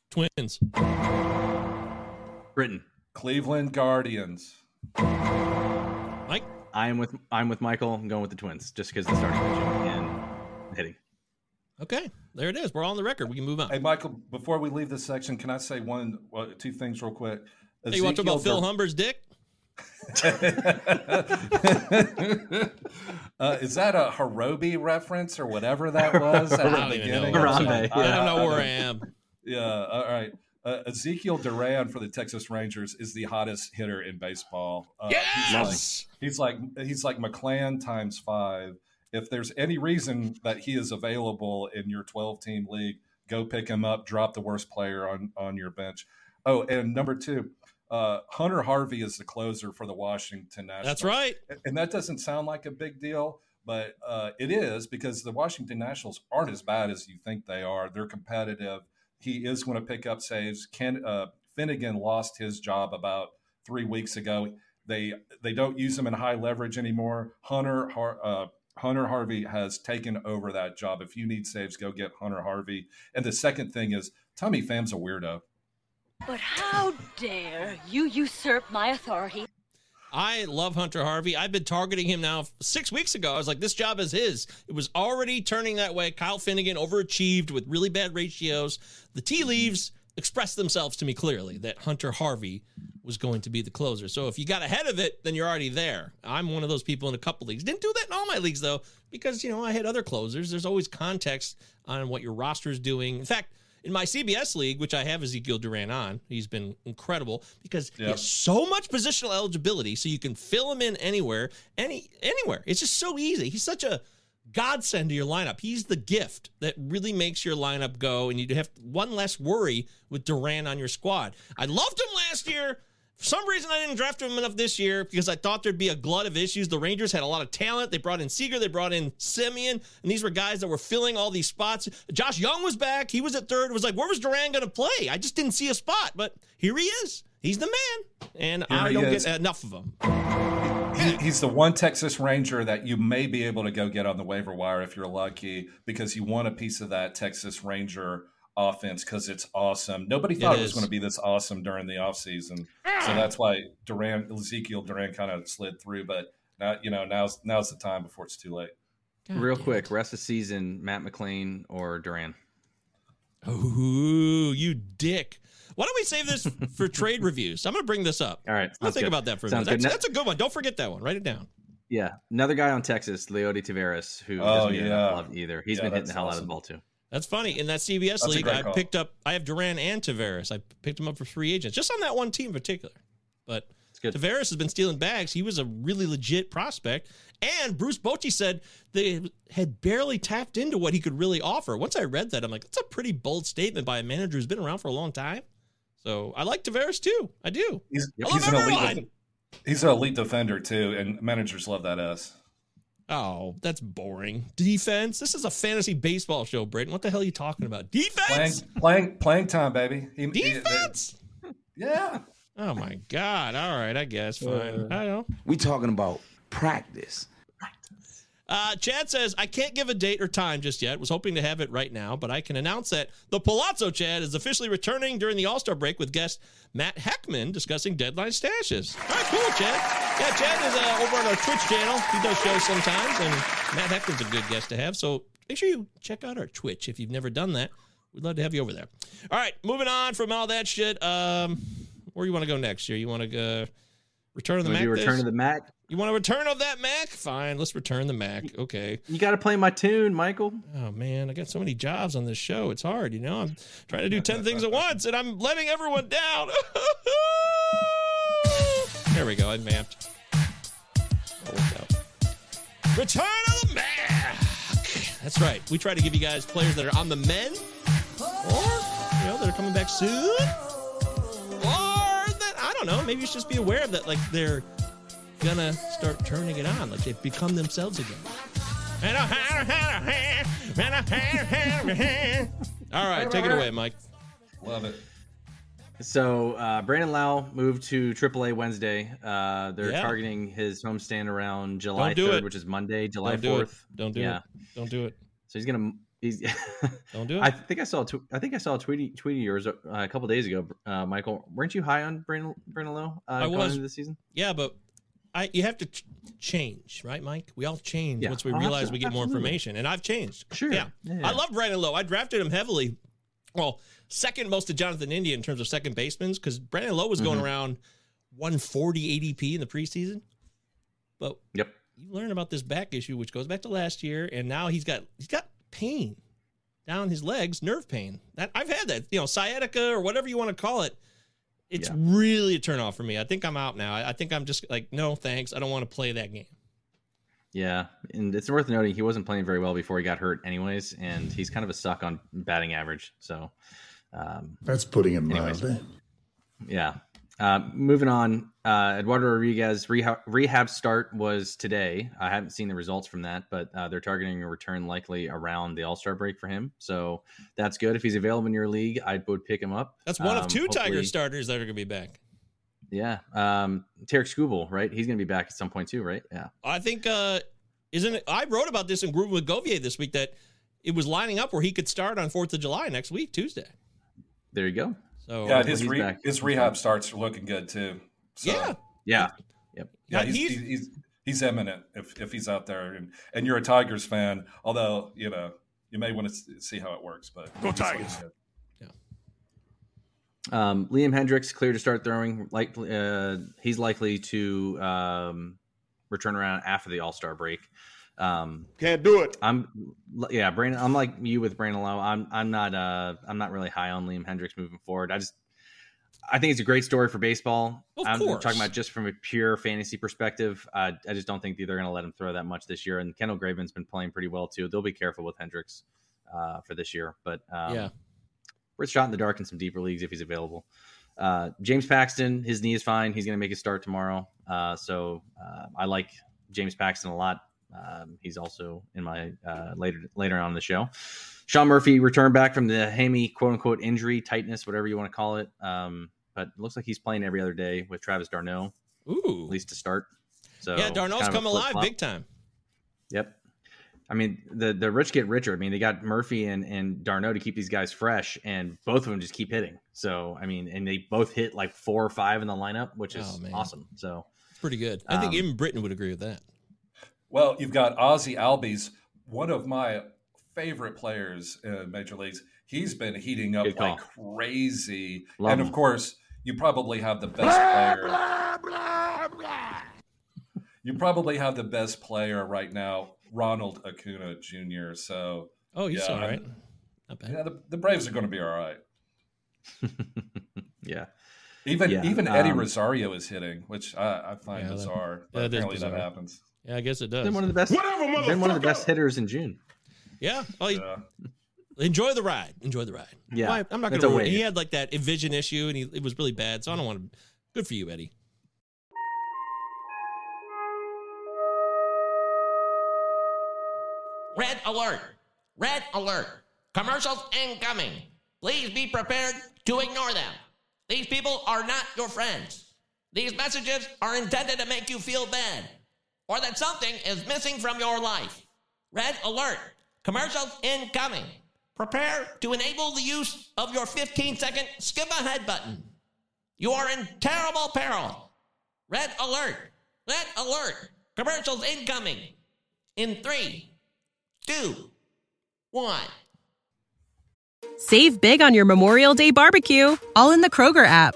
Twins. Britton. Cleveland Guardians. Mike. I am with I'm with Michael. I'm going with the Twins just because the starting pitching and hitting. Okay, there it is. We're on the record. We can move on. Hey, Michael, before we leave this section, can I say one, uh, two things real quick? Hey, you want to talk about Phil Humber's dick? <laughs> uh, is that a Harobi reference or whatever that <laughs> was at I the don't know. beginning? Harambe, I don't know where I don't- am. Yeah, all right. Uh, Ezekiel Duran for the Texas Rangers is the hottest hitter in baseball. Uh, Yes. He's like he's like McLain times five. If there's any reason that he is available in your 12 team league, go pick him up. Drop the worst player on on your bench. Oh, and number two, uh, Hunter Harvey is the closer for the Washington Nationals. That's right. and that doesn't sound like a big deal, but uh, it is because the Washington Nationals aren't as bad as you think they are. They're competitive. He is going to pick up saves. Ken uh, Finnegan lost his job about three weeks ago. They they don't use him in high leverage anymore. Hunter Har- uh, Hunter Harvey has taken over that job. If you need saves, go get Hunter Harvey. And the second thing is Tommy Pham's a weirdo. But how dare you usurp my authority? I love Hunter Harvey. I've been targeting him now six weeks ago. I was like, this job is his. It was already turning that way. Kyle Finnegan overachieved with really bad ratios. The tea leaves expressed themselves to me clearly that Hunter Harvey was going to be the closer. So if you got ahead of it, then you're already there. I'm one of those people in a couple leagues. Didn't do that in all my leagues though, because you know I had other closers. There's always context on what your roster is doing. In fact, in my CBS league, which I have Ezekiel Duran on, he's been incredible because he has so much positional eligibility, so you can fill him in anywhere, any anywhere. It's just so easy. He's such a godsend to your lineup. He's the gift that really makes your lineup go, and you have one less worry with Duran on your squad. I loved him last year. For some reason, I didn't draft him enough this year because I thought there'd be a glut of issues. The Rangers had a lot of talent. They brought in Seager, they brought in Semien, and these were guys that were filling all these spots. Josh Jung was back. He was at third. It was like, where was Duran going to play? I just didn't see a spot, but here he is. He's the man, and Here I don't is. get enough of him. He, he's the one Texas Ranger that you may be able to go get on the waiver wire if you're lucky, because you want a piece of that Texas Ranger offense because it's awesome. Nobody thought it, was going to be this awesome during the offseason. So ah! that's why Duran, Ezekiel Duran kind of slid through. But now, you know, now's now's the time before it's too late. God Real quick, it. rest of season, Matt McLain or Duran. Ooh, you dick. Why don't we save this for <laughs> trade reviews? I'm going to bring this up. All right, I'll think good. about that for a minute. That's, that's a good one. Don't forget that one. Write it down. Yeah, another guy on Texas, Leody Taveras, who Oh, doesn't get yeah. enough love either. He's Yeah, been hitting the hell out of the ball too. That's funny. In that CBS That's league, I call. picked up. I have Duran and Taveras. I picked them up for free agents, just on that one team in particular. But It's good. Taveras has been stealing bags. He was a really legit prospect. And Bruce Bochy said they had barely tapped into what he could really offer. Once I read that, I'm like, that's a pretty bold statement by a manager who's been around for a long time. So I like Taveras too. I do. He's, I love he's an elite. def- He's an elite defender too, and managers love that ass. Oh, that's boring. Defense. This is a fantasy baseball show, Brayton. What the hell are you talking about? Playing, Defense. playing, playing time, baby. He- he- Defense. yeah. Oh my God! All right, I guess fine. Uh, I know. We talking about practice. Uh, Chad says I can't give a date or time just yet. Was hoping to have it right now, but I can announce that the Palazzo Chad is officially returning during the All Star break with guest Matt Heckman discussing deadline stashes. All right, cool, Chad. Yeah, Chad is uh, over on our Twitch channel. He does shows sometimes, and Matt Heckman's a good guest to have. So make sure you check out our Twitch if you've never done that. We'd love to have you over there. All right, moving on from all that shit. Um, where you want to go next here? You want to go return of the Mac? Return this? of the Mac. You want a return of that Mac? Fine, let's return the Mac. Okay. You got to play my tune, Michael. Oh man, I got so many jobs on this show. It's hard, you know. I'm trying to do ten things at once, and I'm letting everyone down. <laughs> there we go. I. That. Return of the Mac. That's right. We try to give you guys players that are on the men, or you know, that are coming back soon, or that I don't know. Maybe you should just be aware of that, like they're gonna start turning it on, like they've become themselves again. All right, take it away, Mike. Love it. So uh, Brandon Lowe moved to AAA Wednesday. Uh, they're Yeah. targeting his homestand around July Don't 3rd, it. which is Monday, July Don't do it. 4th. Don't do yeah. it. Don't do it. So he's gonna. He's. <laughs> Don't do it. I think I saw. I think I saw a tweet tweet of yours uh, a couple days ago, uh, Michael. Weren't you high on Brandon Brandon Lowe uh, I going was. into the season? Yeah, but I you have to ch- change, right, Mike? We all change Yeah. once we Oh, realize we get more information, and I've changed. Sure. Yeah. Yeah. I love Brandon Lowe. I drafted him heavily. Well, second most to Jonathan India in terms of second basemen because Brandon Lowe was going Mhm. around 140 ADP in the preseason. But Yep. you learn about this back issue, which goes back to last year, and now he's got he's got pain down his legs, nerve pain. That I've had that, you know, sciatica or whatever you want to call it. It's Yeah. really a turn off for me. I think I'm out now. I, I think I'm just like, no, thanks. I don't want to play that game. Yeah, and it's worth noting he wasn't playing very well before he got hurt, anyways, and he's kind of a suck on batting average. So, um, That's putting it Anyways. mildly. yeah. Uh, moving on, uh, Eduardo Rodriguez rehab, rehab start was today. I haven't seen the results from that, but uh, they're targeting a return likely around the All Star break for him. So that's good. If he's available in your league, I would pick him up. That's one of Um, two Tiger starters that are going to be back. Yeah, um, Tarik Skubal, right? He's going to be back at some point too, right? Yeah. I think, uh, isn't it? I wrote about this in Groove with Govier this week that it was lining up where he could start on 4th of July next week, Tuesday. There you go. So, Yeah, his re- his rehab starts looking good too. So, yeah. Yeah. Yep. yeah, Now, he's, he's- he's, he's he's eminent if if he's out there, and and you're a Tigers fan. Although you know you may want to see how it works, but Go Tigers. good. Um, Liam Hendriks clear to start throwing. Like uh, he's likely to um, return around after the All Star break. Um, Can't do it. I'm yeah, Brandon. I'm like you with Brandon Lowe. I'm I'm not uh I'm not really high on Liam Hendriks moving forward. I just I think it's a great story for baseball. Of I'm course. talking about just from a pure fantasy perspective. Uh, I just don't think that they're going to let him throw that much this year. And Kendall Graveman's been playing pretty well too. They'll be careful with Hendriks uh, for this year, but um, Yeah. We're shot in the dark in some deeper leagues if he's available. Uh, James Paxton, his knee is fine. He's going to make a start tomorrow. Uh, so uh, I like James Paxton a lot. Um, he's also in my uh, later later on in the show. Sean Murphy returned back from the hammy quote unquote injury, tightness, whatever you want to call it. Um, but it looks like he's playing every other day with Travis d'Arnaud, Ooh. at least to start. So yeah, d'Arnaud's kind of come alive flip-flop. big time. Yep. I mean, the the rich get richer. I mean, they got Murphy and and d'Arnaud to keep these guys fresh, and both of them just keep hitting. So, I mean, and they both hit like four or five in the lineup, which is Oh, awesome. So, It's pretty good. I think Um, even Britton would agree with that. Well, you've got Ozzy Albies, one of my favorite players in major leagues. He's been heating up like crazy, Love and him. of course, you probably have the best player. You probably have the best player right now, Ronald Acuna Jr. So, Oh, he's yeah, all right. Not bad. yeah, the, the Braves are going to be all right. <laughs> yeah. Even Yeah, even Eddie um, Rosario is hitting, which I, I find Yeah, bizarre. that but is apparently that bizarre. happens. Yeah, I guess it does. Been one of the best. Whatever, Been one of the best hitters in June. Yeah. Oh, he- Yeah. enjoy the ride. Enjoy the ride. Yeah, Well, I'm not that's going a to. wave. He had like that vision issue, and he it was really bad. So I don't want to. Good for you, Eddie. Red alert! Red alert! Commercials incoming! Please be prepared to ignore them. These people are not your friends. These messages are intended to make you feel bad or that something is missing from your life. Red alert! Commercials incoming! Prepare to enable the use of your 15 second skip ahead button. You are in terrible peril. Red alert! Red alert! Commercials incoming! In three, two, one. Save big on your Memorial Day barbecue, all in the Kroger app.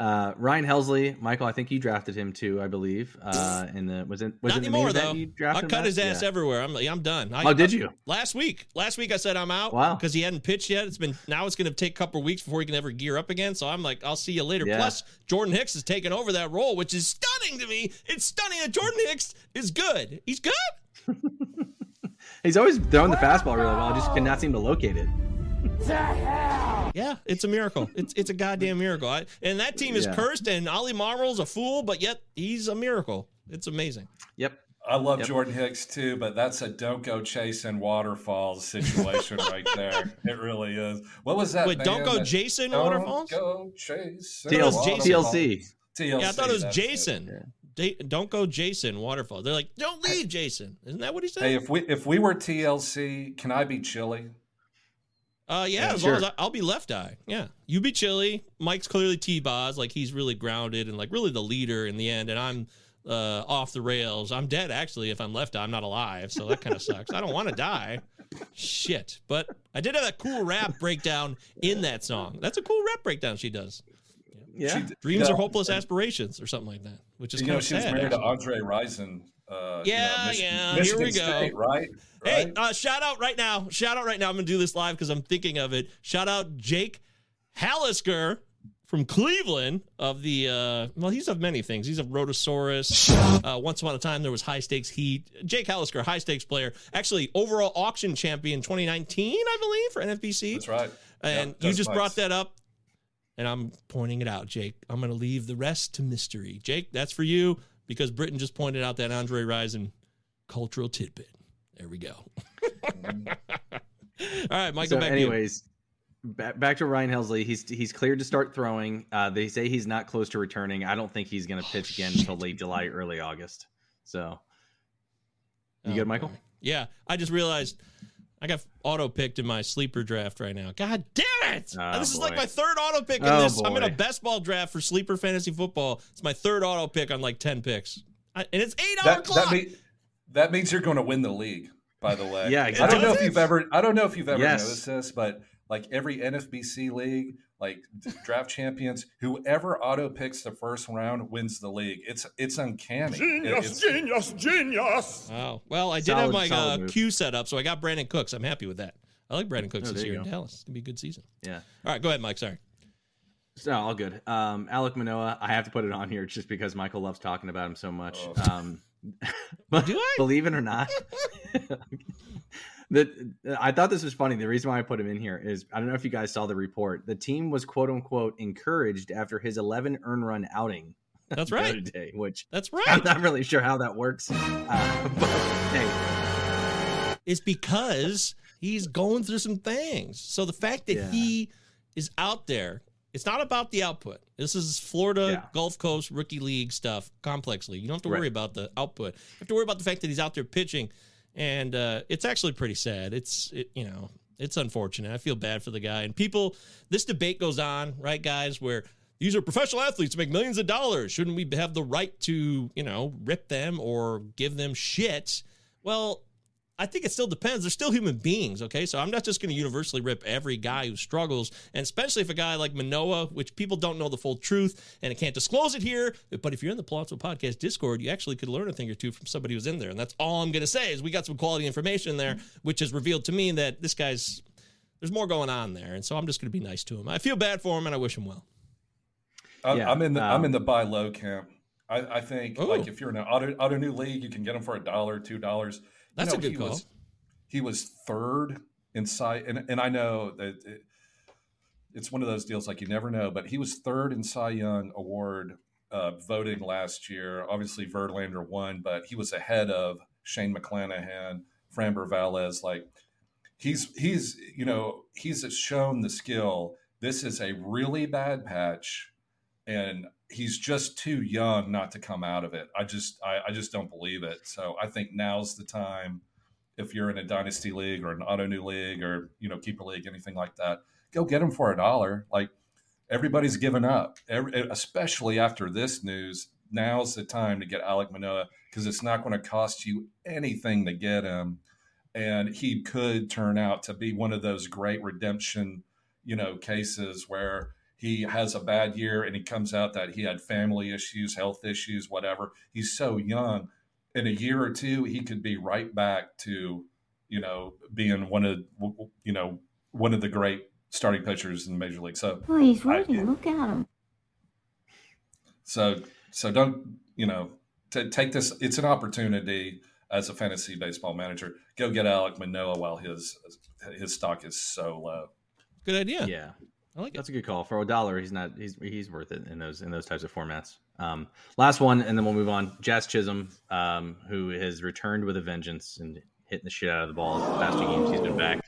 Uh, Ryan Helsley, Michael, I think you drafted him too, I believe. Uh, in the was it was Not it anymore though. I cut his ass Yeah. everywhere. I'm I'm done. I, Oh, did I- you? last week? Last week I said I'm out. Wow. Because he hadn't pitched yet. It's been now it's going to take a couple weeks before he can ever gear up again. So I'm like, I'll see you later. Yeah. Plus, Jordan Hicks has taken over that role, which is stunning to me. It's stunning that Jordan Hicks is good. He's good. <laughs> He's always throwing the fastball really well. I just cannot seem to locate it. Yeah, it's a miracle. It's it's a goddamn miracle. I, and that team is Yeah. cursed, and Oli Marmol's a fool, but yet he's a miracle. It's amazing. Yep. I love Yep. Jordan Hicks too, but that's a don't go chasing waterfalls situation <laughs> right there. It really is. What was that? Wait, don't go that- Jason Don't Waterfalls? Go chasing TL- waterfalls? TLC. TLC. yeah, I thought it was that's Jason. Da- don't go Jason Waterfall. They're like, don't leave Jason. Isn't that what he said? Hey, if we if we were TLC, can I be Chilli? Uh, yeah, Yeah, as sure. long as I, I'll be left eye. Yeah, you be Chilli. Mike's clearly T-Boz, like he's really grounded and like really the leader in the end. And I'm uh, off the rails. I'm dead actually. If I'm left eye, I'm not alive. So that kind of <laughs> sucks. I don't want to die. Shit. But I did have that cool rap breakdown in that song. That's a cool rap breakdown she does. Yeah. She- Dreams yeah. are hopeless aspirations or something like that, which is you kind know, of she was married actually. to Andre Rison. Uh, you know, Yeah, Mich- yeah, Michigan here we go. State, right? Hey, uh, shout out right now. Shout out right now. I'm going to do this live because I'm thinking of it. Shout out Jake Hallisker from Cleveland of the, uh, well, he's of many things. He's of Rotosaurus. Uh, once upon a time, there was high stakes heat. Jake Hallisker, high stakes player, actually overall auction champion 2019, I believe, for NFBC. That's right. And Yeah, you just nice. brought that up, and I'm pointing it out, Jake. I'm going to leave the rest to mystery. Jake, that's for you because Britton just pointed out that Andre Rison cultural tidbit. There we go. <laughs> All right, Michael. so, back anyways, ba- back to Ryan Helsley. He's he's cleared to start throwing. Uh, they say he's not close to returning. I don't think he's going to pitch again until late July, early August. So, you Oh, good, Michael? Yeah, I just realized I got auto picked in my sleeper draft right now. God damn it! Oh, this is like my third auto pick in Oh, this. I'm in a best ball draft for sleeper fantasy football. It's my third auto pick on like ten picks, I, and it's eight hour That, clock. that, mean, that means you're going to win the league. By the way, <laughs> Yeah, I don't know if you've ever. I don't know if you've ever Yes. noticed this, but like every NFBC league, like draft champions, whoever auto picks the first round wins the league. It's it's uncanny. It- it's- genius, genius. Wow. Well, I did Solid- have my solid uh, queue set up, so I got Brandin Cooks. I'm happy with that. I like Brandin Cooks Oh, this year in. Dallas. It's gonna be a good season. Yeah. All right, go ahead, Mike. Sorry. So all good. Um, Alek Manoah, I have to put it on here just because Michael loves talking about him so much. Oh. Um, <laughs> Do I? <laughs> believe it or not, <laughs> that I thought this was funny. The reason why I put him in here is I don't know if you guys saw the report. The team was quote unquote encouraged after his 11 earn run outing. That's <laughs> right. day, which That's <laughs> right. I'm not really sure how that works. Uh, <laughs> but hey, It's because he's going through some things. So the fact that Yeah. he is out there, it's not about the output. This is Florida Yeah. Gulf Coast rookie league stuff, complex league. You don't have to worry Right. about the output. You have to worry about the fact that he's out there pitching, and uh, it's actually pretty sad. It's it, you know it's unfortunate. I feel bad for the guy and people. This debate goes on, right, guys? Where these are professional athletes make millions of dollars. Shouldn't we have the right to you know rip them or give them shit? Well, I think it still depends. They're still human beings, okay? So I'm not just going to universally rip every guy who struggles, and especially if a guy like Manoah, which people don't know the full truth and I can't disclose it here. But if you're in the Palazzo Podcast Discord, you actually could learn a thing or two from somebody who's in there, and that's all I'm going to say is we got some quality information there, which has revealed to me that this guy's there's more going on there, and so I'm just going to be nice to him. I feel bad for him, and I wish him well. I'm, Yeah, I'm in the I'm um, in the buy low camp. I, I think Ooh. like if you're in an auto auto new league, you can get them for a dollar, two dollars. That's a good he call. Was, he was third in and and I know that it, it's one of those deals like you never know, but he was third in Cy Young award uh, voting last year. Obviously, Verlander won, but he was ahead of Shane McClanahan, Framber Valdez. Like he's he's you know he's shown the skill this is a really bad patch, and he's just too young not to come out of it. I just I, I just don't believe it. So I think now's the time. If you're in a dynasty league or an auto new league or you know keeper league, anything like that, go get him for a dollar. Like everybody's given up, Every, especially after this news. Now's the time to get Alek Manoah because it's not going to cost you anything to get him, and he could turn out to be one of those great redemption, you know, cases where he has a bad year and he comes out that he had family issues, health issues, whatever. He's so young. In a year or two, he could be right back to, you know, being one of, you know, one of the great starting pitchers in the major league. So, Oh, he's I- ready. Look at him. so, so don't, you know, to take this. It's an opportunity as a fantasy baseball manager. Go get Alek Manoah while his his stock is so low. Good idea. Yeah, I like That's a good call for a dollar. He's not. He's he's worth it in those in those types of formats. Um, last one, and then we'll move on. Jazz Chisholm, um, who has returned with a vengeance and hitting the shit out of the ball the past two games he's been back.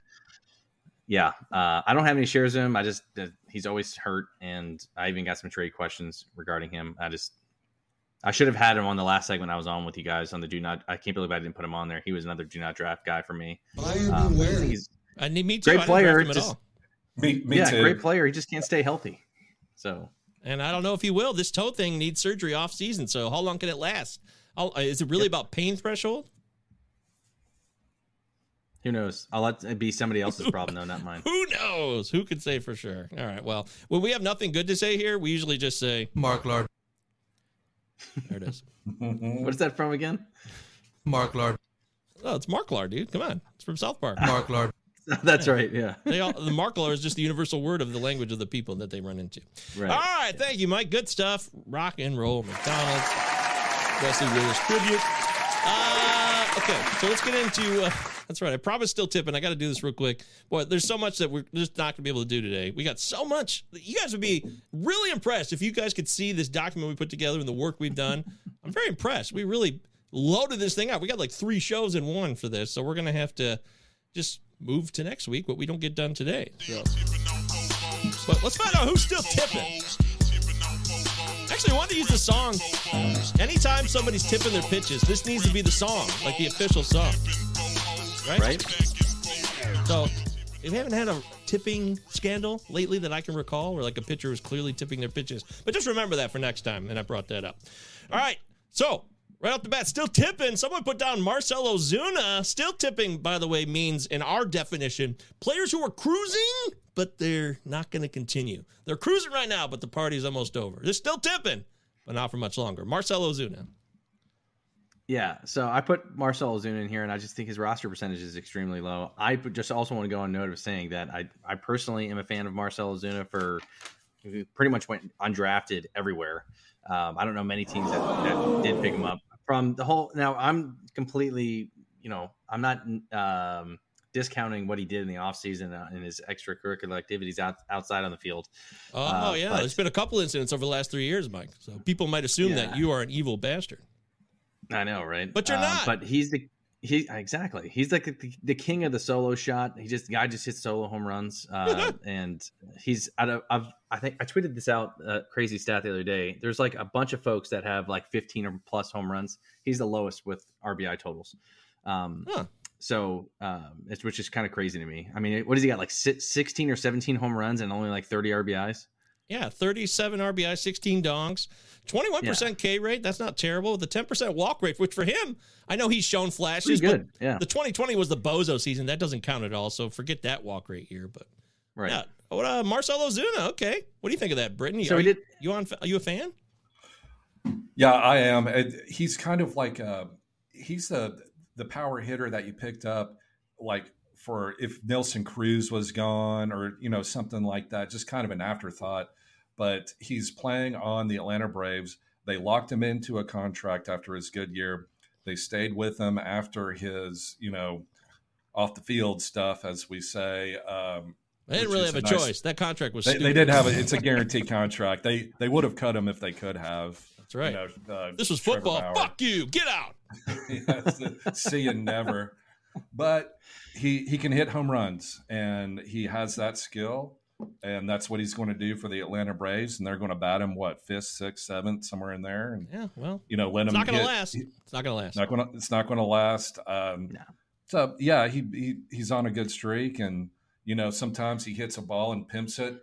Yeah, uh, I don't have any shares of him. I just uh, he's always hurt, and I even got some trade questions regarding him. I just I should have had him on the last segment I was on with you guys on the do not. I can't believe I didn't put him on there. He was another do not draft guy for me. Um, he's I need me too. great I didn't player. draft him at just- all. Me, me yeah, too. great player. He just can't stay healthy. So And I don't know if he will. This toe thing needs surgery off season. So how long can it last? How, uh, is it really about pain threshold? who knows? I'll let it be somebody <laughs> else's problem though, not mine. Who knows? Who could say for sure? All right. Well, when we have nothing good to say here, we usually just say Marklar. There it is. <laughs> What is that from again? Marklar. Oh, it's Marklar, dude. Come on. It's from South Park. Marklar. <laughs> That's right. Yeah. They all, the Marklar is just the universal word of the language of the people that they run into. Right. All right. Thank you, Mike. Good stuff. Rock and roll. McDonald's. Wesley Willis tribute. Uh, okay. So let's get into. Uh, <laughs> that's right. I promised still tipping. I got to do this real quick. Boy, there's so much that we're just not going to be able to do today. We got so much. You guys would be really impressed if you guys could see this document we put together and the work we've done. I'm very impressed. We really loaded this thing out. We got like three shows in one for this. So we're going to have to just move to next week what we don't get done today. So. But let's find out who's still tipping. Actually, I wanted to use the song. Anytime somebody's tipping their pitches, this needs to be the song, like the official song. Right? Right. So, we haven't had a tipping scandal lately that I can recall where like a pitcher was clearly tipping their pitches. But just remember that for next time, and I brought that up. All right. So, right off the bat, still tipping. Someone put down Marcel Ozuna. Still tipping, by the way, means in our definition, players who are cruising, but they're not going to continue. They're cruising right now, but the party's almost over. They're still tipping, but not for much longer. Marcel Ozuna. Yeah. So I put Marcel Ozuna in here, and I just think his roster percentage is extremely low. I just also want to go on note of saying that I I personally am a fan of Marcel Ozuna for pretty much went undrafted everywhere. Um, I don't know many teams that, that did pick him up from the whole. Now I'm completely, you know, I'm not um, discounting what he did in the offseason uh, and his extracurricular activities out, outside on the field. Oh, Uh, yeah. but- There's been a couple incidents over the last three years, Mike. So people might assume that you are an evil bastard. I know, right? But you're Um, not. But he's the he exactly. He's like the, the king of the solo shot. He just guy just hits solo home runs, uh, <laughs> and he's out of. I've, I think I tweeted this out. Uh, crazy stat the other day. There's like a bunch of folks that have like 15 or plus home runs. He's the lowest with RBI totals. Um, Huh. So, um, it's which is kind of crazy to me. I mean, what does he got? Like 16 or 17 home runs and only like 30 RBIs. Yeah, 37 RBI, 16 dongs, 21% K rate. That's not terrible. The 10% walk rate, which for him, I know he's shown flashes. Pretty good, But yeah. The 2020 was the bozo season. That doesn't count at all. So forget that walk rate here. But Right. yeah, what, uh, Marcel Ozuna. Okay, what do you think of that, Brittany? So are he you, did- you on? Are you a fan? Yeah, I am. It- He's kind of like uh he's the the power hitter that you picked up, like for if Nelson Cruz was gone or you know something like that. Just kind of an afterthought. But he's playing on the Atlanta Braves. They locked him into a contract after his good year. They stayed with him after his you know off the field stuff, as we say. Um, They didn't really have a nice- choice. That contract was. They, they did have it. It's a guaranteed contract. They they would have cut him if they could have. That's right. You know, uh, This was Trevor football. Bauer. Fuck you. Get out. <laughs> Yes, see you never. But he he can hit home runs and he has that skill. And that's what he's going to do for the Atlanta Braves. And they're going to bat him what fifth, sixth, seventh, somewhere in there. And Yeah, well, you know, let it's him. not going to hit- last. It's not going to last. Not going. It's not going to last. Um, So yeah, he, he he's on a good streak, and you know sometimes he hits a ball and pimps it,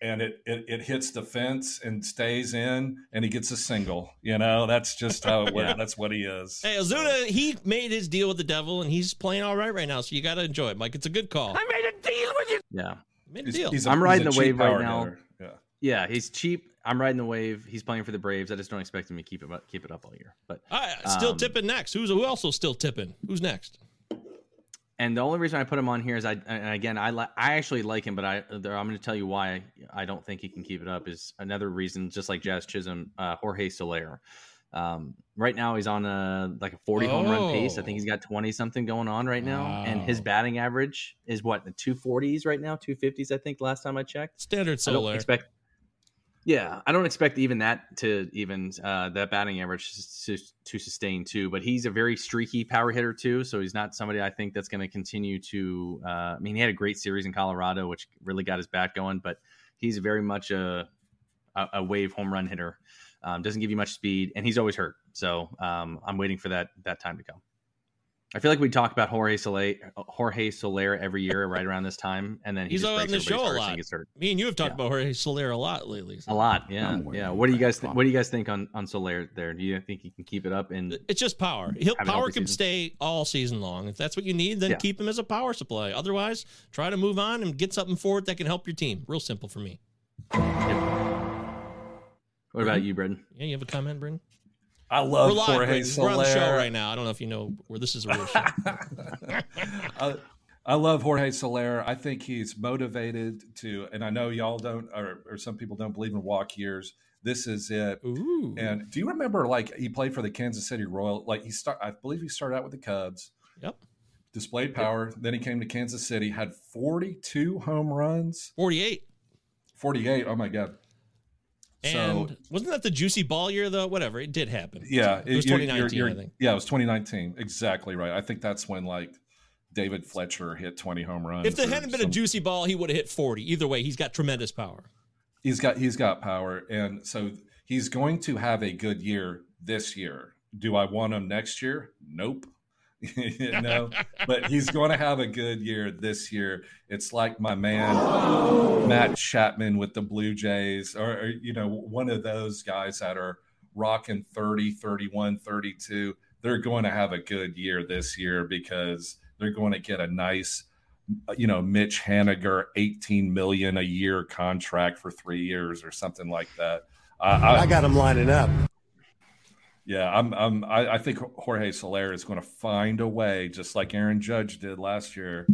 and it, it it hits the fence and stays in, and he gets a single. You know that's just how <laughs> it works. Yeah. That's what he is. Hey, Ozuna, he made his deal with the devil, and he's playing all right right now. So you got to enjoy it, Mike. It's a good call. I made a deal with you. Yeah. Made a deal. I'm riding the wave right now. hitter. Yeah. Yeah, he's cheap. I'm riding the wave. He's playing for the Braves. I just don't expect him to keep it up, keep it up all year. But All right, still um, tipping next. Who's who also still tipping? Who's next? And the only reason I put him on here is I and again I li- I actually like him, but I there, I'm going to tell you why I don't think he can keep it up is another reason. Just like Jazz Chisholm, uh, Jorge Soler. Um, right now he's on a like a 40 home run pace. I think he's got 20 something going on right now, and his batting average is what the 240s right now, 250s. I think last time I checked. Standard don't expect. Yeah, I don't expect even that to even uh, that batting average to, to sustain too. But he's a very streaky power hitter too, so he's not somebody I think that's going to continue to. Uh, I mean, he had a great series in Colorado, which really got his bat going. But he's very much a a, a wave home run hitter. Um, doesn't give you much speed, and he's always hurt. So um, I'm waiting for that that time to come. I feel like we talk about Jorge Soler, Jorge Soler every year right around this time, and then he He's on the show a lot. gets hurt. Me and you have talked about Jorge Soler a lot lately. A lot, yeah, yeah. What do you guys th- What do you guys think on on Soler? There, do you think he can keep it up? And It's just power. He'll, power can season. stay all season long. If that's what you need, then Yeah. keep him as a power supply. Otherwise, try to move on and get something for it that can help your team. Real simple for me. What about mm-hmm. you, Brendan? Yeah, you have a comment, Brendan? I love We're live, Jorge Brendan. We're on the show Soler. right now. I don't know if you know where this is a real show. <laughs> I, I love Jorge Soler. I think he's motivated to, and I know y'all don't, or, or some people don't believe in walk years. This is it. Ooh. And do you remember, like, he played for the Kansas City Royal? Like, he start, I believe he started out with the Cubs. Yep. Displayed power. Then he came to Kansas City, had 42 home runs. 48. 48. Oh my God. And so wasn't that the juicy ball year though? Whatever, it did happen. yeah, it was you're- 2019, you're- I think. Yeah, it was 2019. Exactly right. I think that's when like David Fletcher hit 20 home runs. If there hadn't been a juicy ball, he would have hit 40. Either way, he's got tremendous power. he's got he's got power, and so he's going to have a good year this year. Do I want him next year? Nope. <laughs> you know, but he's going to have a good year this year. It's like my man Matt Chapman with the Blue Jays, or, or, you know, one of those guys that are rocking 30, 31, 32. They're going to have a good year this year because they're going to get a nice, you know, Mitch Haniger 18 million a year contract for three years or something like that. I got him lining up. Yeah, I'm. I'm I, I think Jorge Soler is going to find a way, just like Aaron Judge did last year,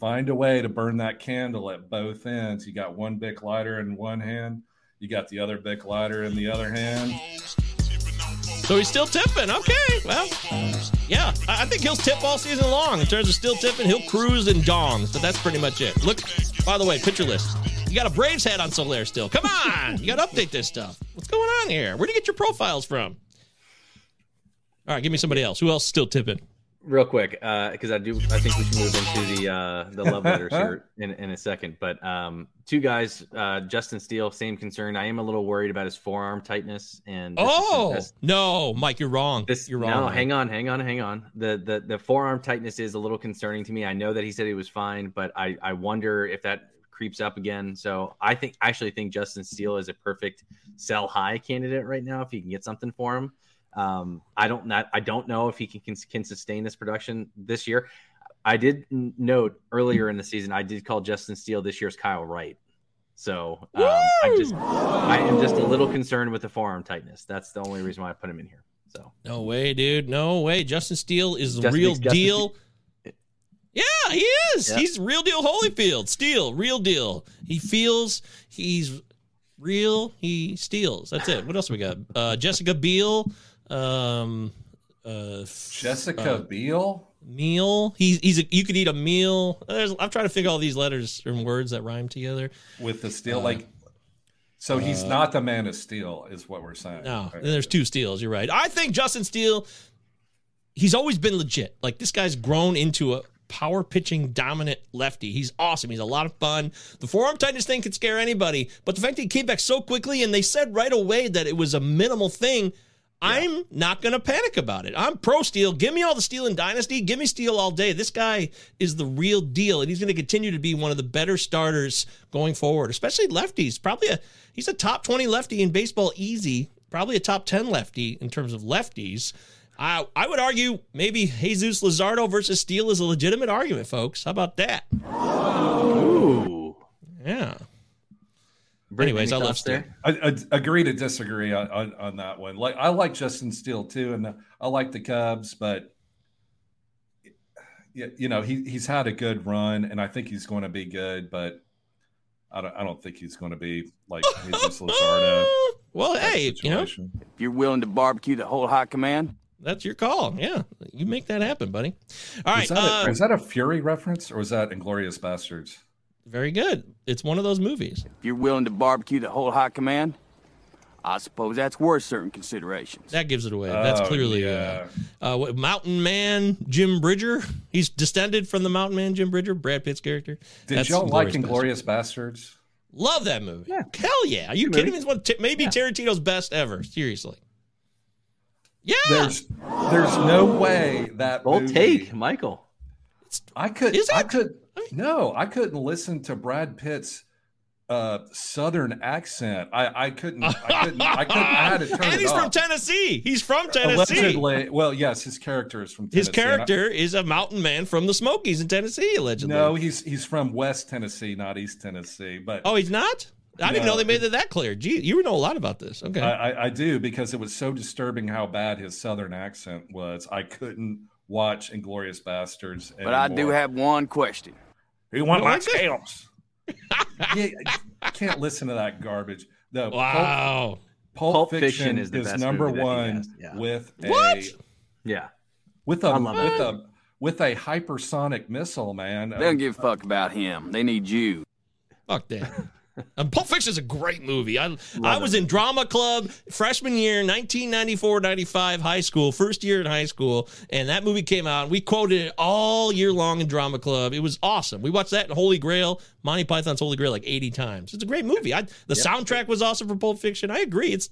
find a way to burn that candle at both ends. You got one big lighter in one hand, you got the other big lighter in the other hand. So he's still tipping. Okay, well, yeah, I think he'll tip all season long. In terms of still tipping, he'll cruise and dongs, but that's pretty much it. Look, by the way, picture list. You got a Braves hat on Soler still. Come on, you got to update this stuff. What's going on here? Where do you get your profiles from? All right, give me somebody else. Who else is still tipping? Real quick, because I do, I think we should move into the uh, the love <laughs> letters here in, in a second. But um, two guys, uh, Justin Steele, same concern. I am a little worried about his forearm tightness. And this is- Oh no, Mike, you're wrong. This, you're wrong. No, man. hang on, hang on, hang on. The, the the forearm tightness is a little concerning to me. I know that he said he was fine, but I I wonder if that creeps up again. So I think I actually think Justin Steele is a perfect sell high candidate right now if you can get something for him. Um, I don't not I don't know if he can, can can sustain this production this year. I did note earlier in the season I did call Justin Steele this year's Kyle Wright. So um, I just I am just a little concerned with the forearm tightness. That's the only reason why I put him in here. So No way, dude. No way. Justin Steele is the real deal. Yeah, he is. Yeah. He's real deal Holyfield. Steele, real deal. He feels he's real. He steals. That's it. What else we got? Uh, Jessica Biel. Um, uh, Jessica uh, Biel. meal. He's he's a, you could eat a meal. There's, I'm trying to figure all these letters and words that rhyme together. with the steel Uh, like so he's uh, not the man of steel is what we're saying No, Right. there's two steels. You're right. I think Justin Steele, he's always been legit. Like this guy's grown into a power pitching dominant lefty. He's awesome. He's a lot of fun. The forearm tightness thing could scare anybody, but the fact that he came back so quickly and they said right away that it was a minimal thing. I'm not going to panic about it. I'm pro Steel. Give me all the Steel in Dynasty. Give me Steel all day. This guy is the real deal, and he's going to continue to be one of the better starters going forward, especially lefties. Probably a he's a top 20 lefty in baseball easy. Probably a top 10 lefty in terms of lefties. I I would argue maybe Jesus Luzardo versus Steele is a legitimate argument, folks. How about that? Ooh. Yeah. Britt, Anyways, I any love thoughts Steele. there? I, I agree to disagree on, on, on that one. Like I like Justin Steele too, and I like the Cubs, but y- you know he he's had a good run, and I think he's going to be good, but I don't I don't think he's going to be like Jesus Luzardo. <laughs> Well, type hey, you know. If you're willing to barbecue the whole high command, that's your call. Yeah, you make that happen, buddy. All right, is, that a, uh, is that a Fury reference or was that Inglourious Basterds? Very good. It's one of those movies. if you're willing to barbecue the whole high command, I suppose that's worth certain considerations. That gives it away. That's Oh, clearly yeah. uh, uh, what, Mountain Man Jim Bridger. He's descended from the Mountain Man Jim Bridger, Brad Pitt's character. Did That's y'all like Inglourious Inglorious Bastards? Love that movie. Yeah. Hell yeah. Are you Good kidding movie. me? It's one, t- maybe Tarantino's best ever. Seriously. Yeah. There's there's no way that Bold movie- take, Michael. I could Is I could no, I couldn't listen to Brad Pitt's uh southern accent. I I couldn't I couldn't I couldn't I had to turn and it he's off. from Tennessee. He's from Tennessee. Allegedly, well, yes, his character is from Tennessee. His and I- character is a mountain man from the Smokies in Tennessee, allegedly. no, he's he's from West Tennessee, not East Tennessee. But Oh, he's not? I didn't No, know they made it that clear. Gee, you know a lot about this. Okay. I, I, I do because it was so disturbing how bad his southern accent was. I couldn't watch Inglourious Basterds. But I do have one question. He want You my like scales. <laughs> yeah, I can't listen to that garbage. The wow. Pulp, Pulp Fiction, Fiction is is, the best number movie that he one yeah. with a What? Yeah. with I a love with it. a with a hypersonic missile, man. They don't give a fuck about him. They need you. Fuck that. Um, Pulp Fiction is a great movie. I I was in drama club freshman year, 1994, 95, high school, first year in high school, and that movie came out. We quoted it all year long in drama club. It was awesome. We watched that in Holy Grail, Monty Python's Holy Grail, like 80 times. It's a great movie. I, the soundtrack was awesome for Pulp Fiction. I agree. It's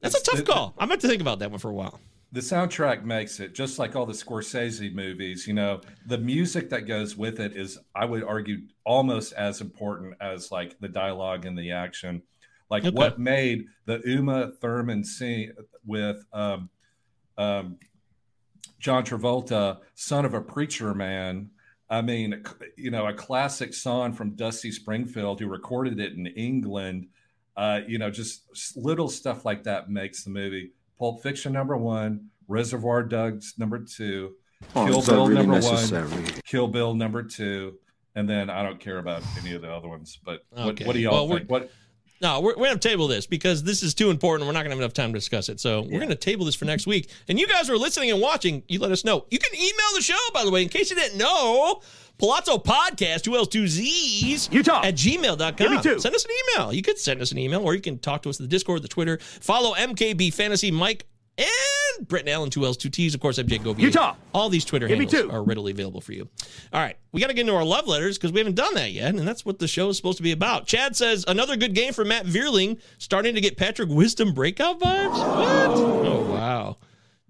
that's a tough call. I'm going to think about that one for a while. The soundtrack makes it just like all the Scorsese movies. You know, the music that goes with it is, I would argue, almost as important as like the dialogue and the action. Like Okay. what made the Uma Thurman scene with um, um, John Travolta, son of a preacher man. I mean, you know, a classic song from Dusty Springfield, who recorded it in England. Uh, you know, just little stuff like that makes the movie. Pulp Fiction number one, Reservoir Dogs number two, Oh, Kill Bill really number necessary? one, Kill Bill number two, and then I don't care about any of the other ones. But what, Okay. what do y'all Well, we're- think? What No, we're, we're going to table this because this is too important. We're not going to have enough time to discuss it. So we're going to table this for next week. And you guys are listening and watching. You let us know. You can email the show, by the way, in case you didn't know. Palazzo Podcast, two L's, two Z's, Utah. at gmail.com. Give me two. Send us an email. You could send us an email or you can talk to us in the Discord, the Twitter. Follow MKB Fantasy Mike and Britton Allan, two L's, two T's. Of course, MJ Govier. Utah. All these Twitter Give handles are readily available for you. All right, we got to get into our love letters because we haven't done that yet, and that's what the show is supposed to be about. Chad says another good game for Matt Vierling, starting to get Patrick Wisdom breakout vibes. What? Oh wow,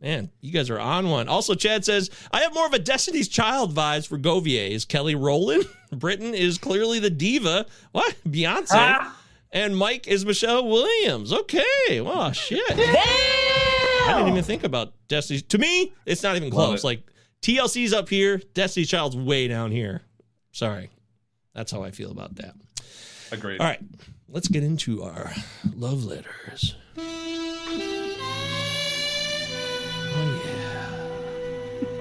man, you guys are on one. Also, Chad says I have more of a Destiny's Child vibes for Govier. Is Kelly Rowland? <laughs> Britton is clearly the diva. What? Beyonce. Ah. And Mike is Michelle Williams. Okay. Well, shit. I didn't even think about Destiny's. To me, it's not even close. Like TLC's up here, Destiny's Child's way down here. Sorry. That's how I feel about that. agreed? All right. Let's get into our love letters.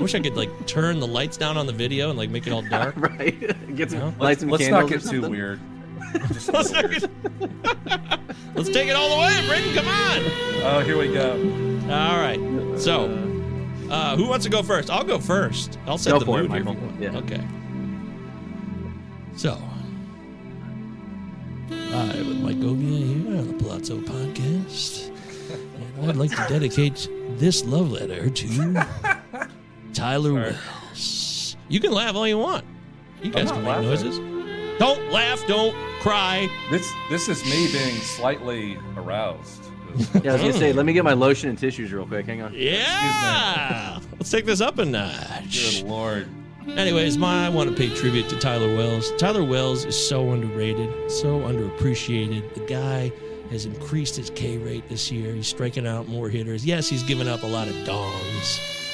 Wish I could like turn the lights down on the video and like make it all <laughs> dark. right. <laughs> Get some No? light some Let's candles <laughs> not get too weird. Just Let's little. Let's take it all the way, Britton. Come on. Oh, here we go. All right. So, uh, who wants to go first? I'll go first. I'll set Go the for it, mood here if Michael. you want. Yeah. Okay. So, I with Mike Govier here on the Palazzo Podcast, and I'd like to dedicate this love letter to Tyler Wells. You can laugh all you want. You guys can make laughing. noises. Don't laugh. Don't cry. This this is me being slightly aroused. Yeah, I was gonna say, let me get my hmm. lotion and tissues real quick. Hang on. Yeah. Let's take this up a notch. Good lord. Anyways, my I want to pay tribute to Tyler Wells. Tyler Wells is so underrated, so underappreciated. The guy has increased his K rate this year. He's striking out more hitters. Yes, he's given up a lot of dongs.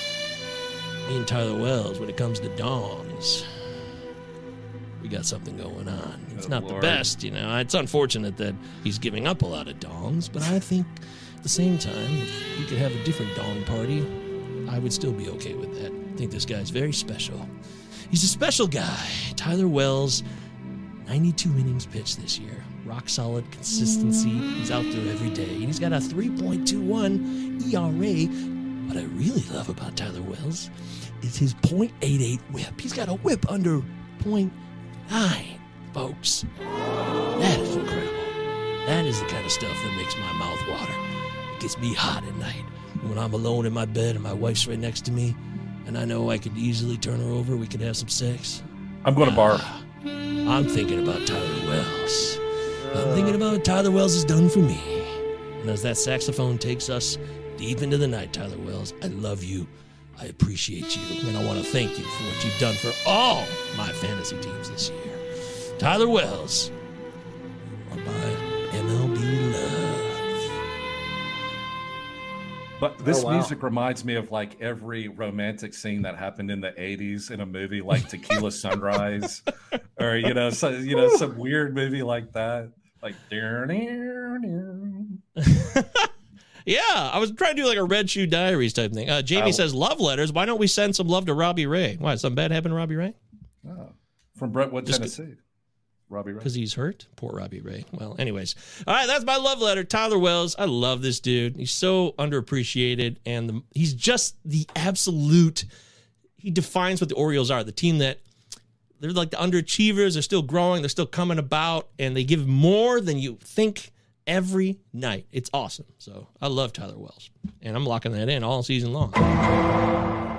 Me and Tyler Wells, when it comes to dongs, we got something going on. It's Good not the best, you know. It's unfortunate that he's giving up a lot of dongs, but I think at the same time, if we could have a different dong party, I would still be okay with that. I think this guy's very special. He's a special guy. Tyler Wells, 92 innings pitched this year. Rock solid consistency. He's out there every day. And he's got a 3.21 ERA. What I really love about Tyler Wells is his .88 whip. He's got a whip under .9, folks. That is incredible. That is the kind of stuff that makes my mouth water. It gets me hot at night. When I'm alone in my bed and my wife's right next to me, and I know I could easily turn her over, we could have some sex. I'm going to barf. Ah, I'm thinking about Tyler Wells. I'm thinking about what Tyler Wells has done for me. And as that saxophone takes us deep into the night, Tyler Wells, I love you. I appreciate you. And I want to thank you for what you've done for all my fantasy teams this year. Tyler Wells, you are my MLB love. But this Oh, wow. music reminds me of like every romantic scene that happened in the '80s in a movie like Tequila <laughs> Sunrise, or you know, so, you know, some weird movie like that. Like, <laughs> Yeah, I was trying to do like a Red Shoe Diaries type thing. Uh, Jamie Oh. says, love letters. Why don't we send some love to Robbie Ray? Why, something bad happened to Robbie Ray? oh, from Brentwood, Just- Tennessee. Robbie Ray. Because he's hurt? Poor Robbie Ray. Well, anyways. All right, that's my love letter. Tyler Wells. I love this dude. He's so underappreciated. And the, he's just the absolute. He defines what the Orioles are the team that they're like the underachievers. They're still growing. They're still coming about. And they give more than you think every night. It's awesome. So I love Tyler Wells. And I'm locking that in all season long.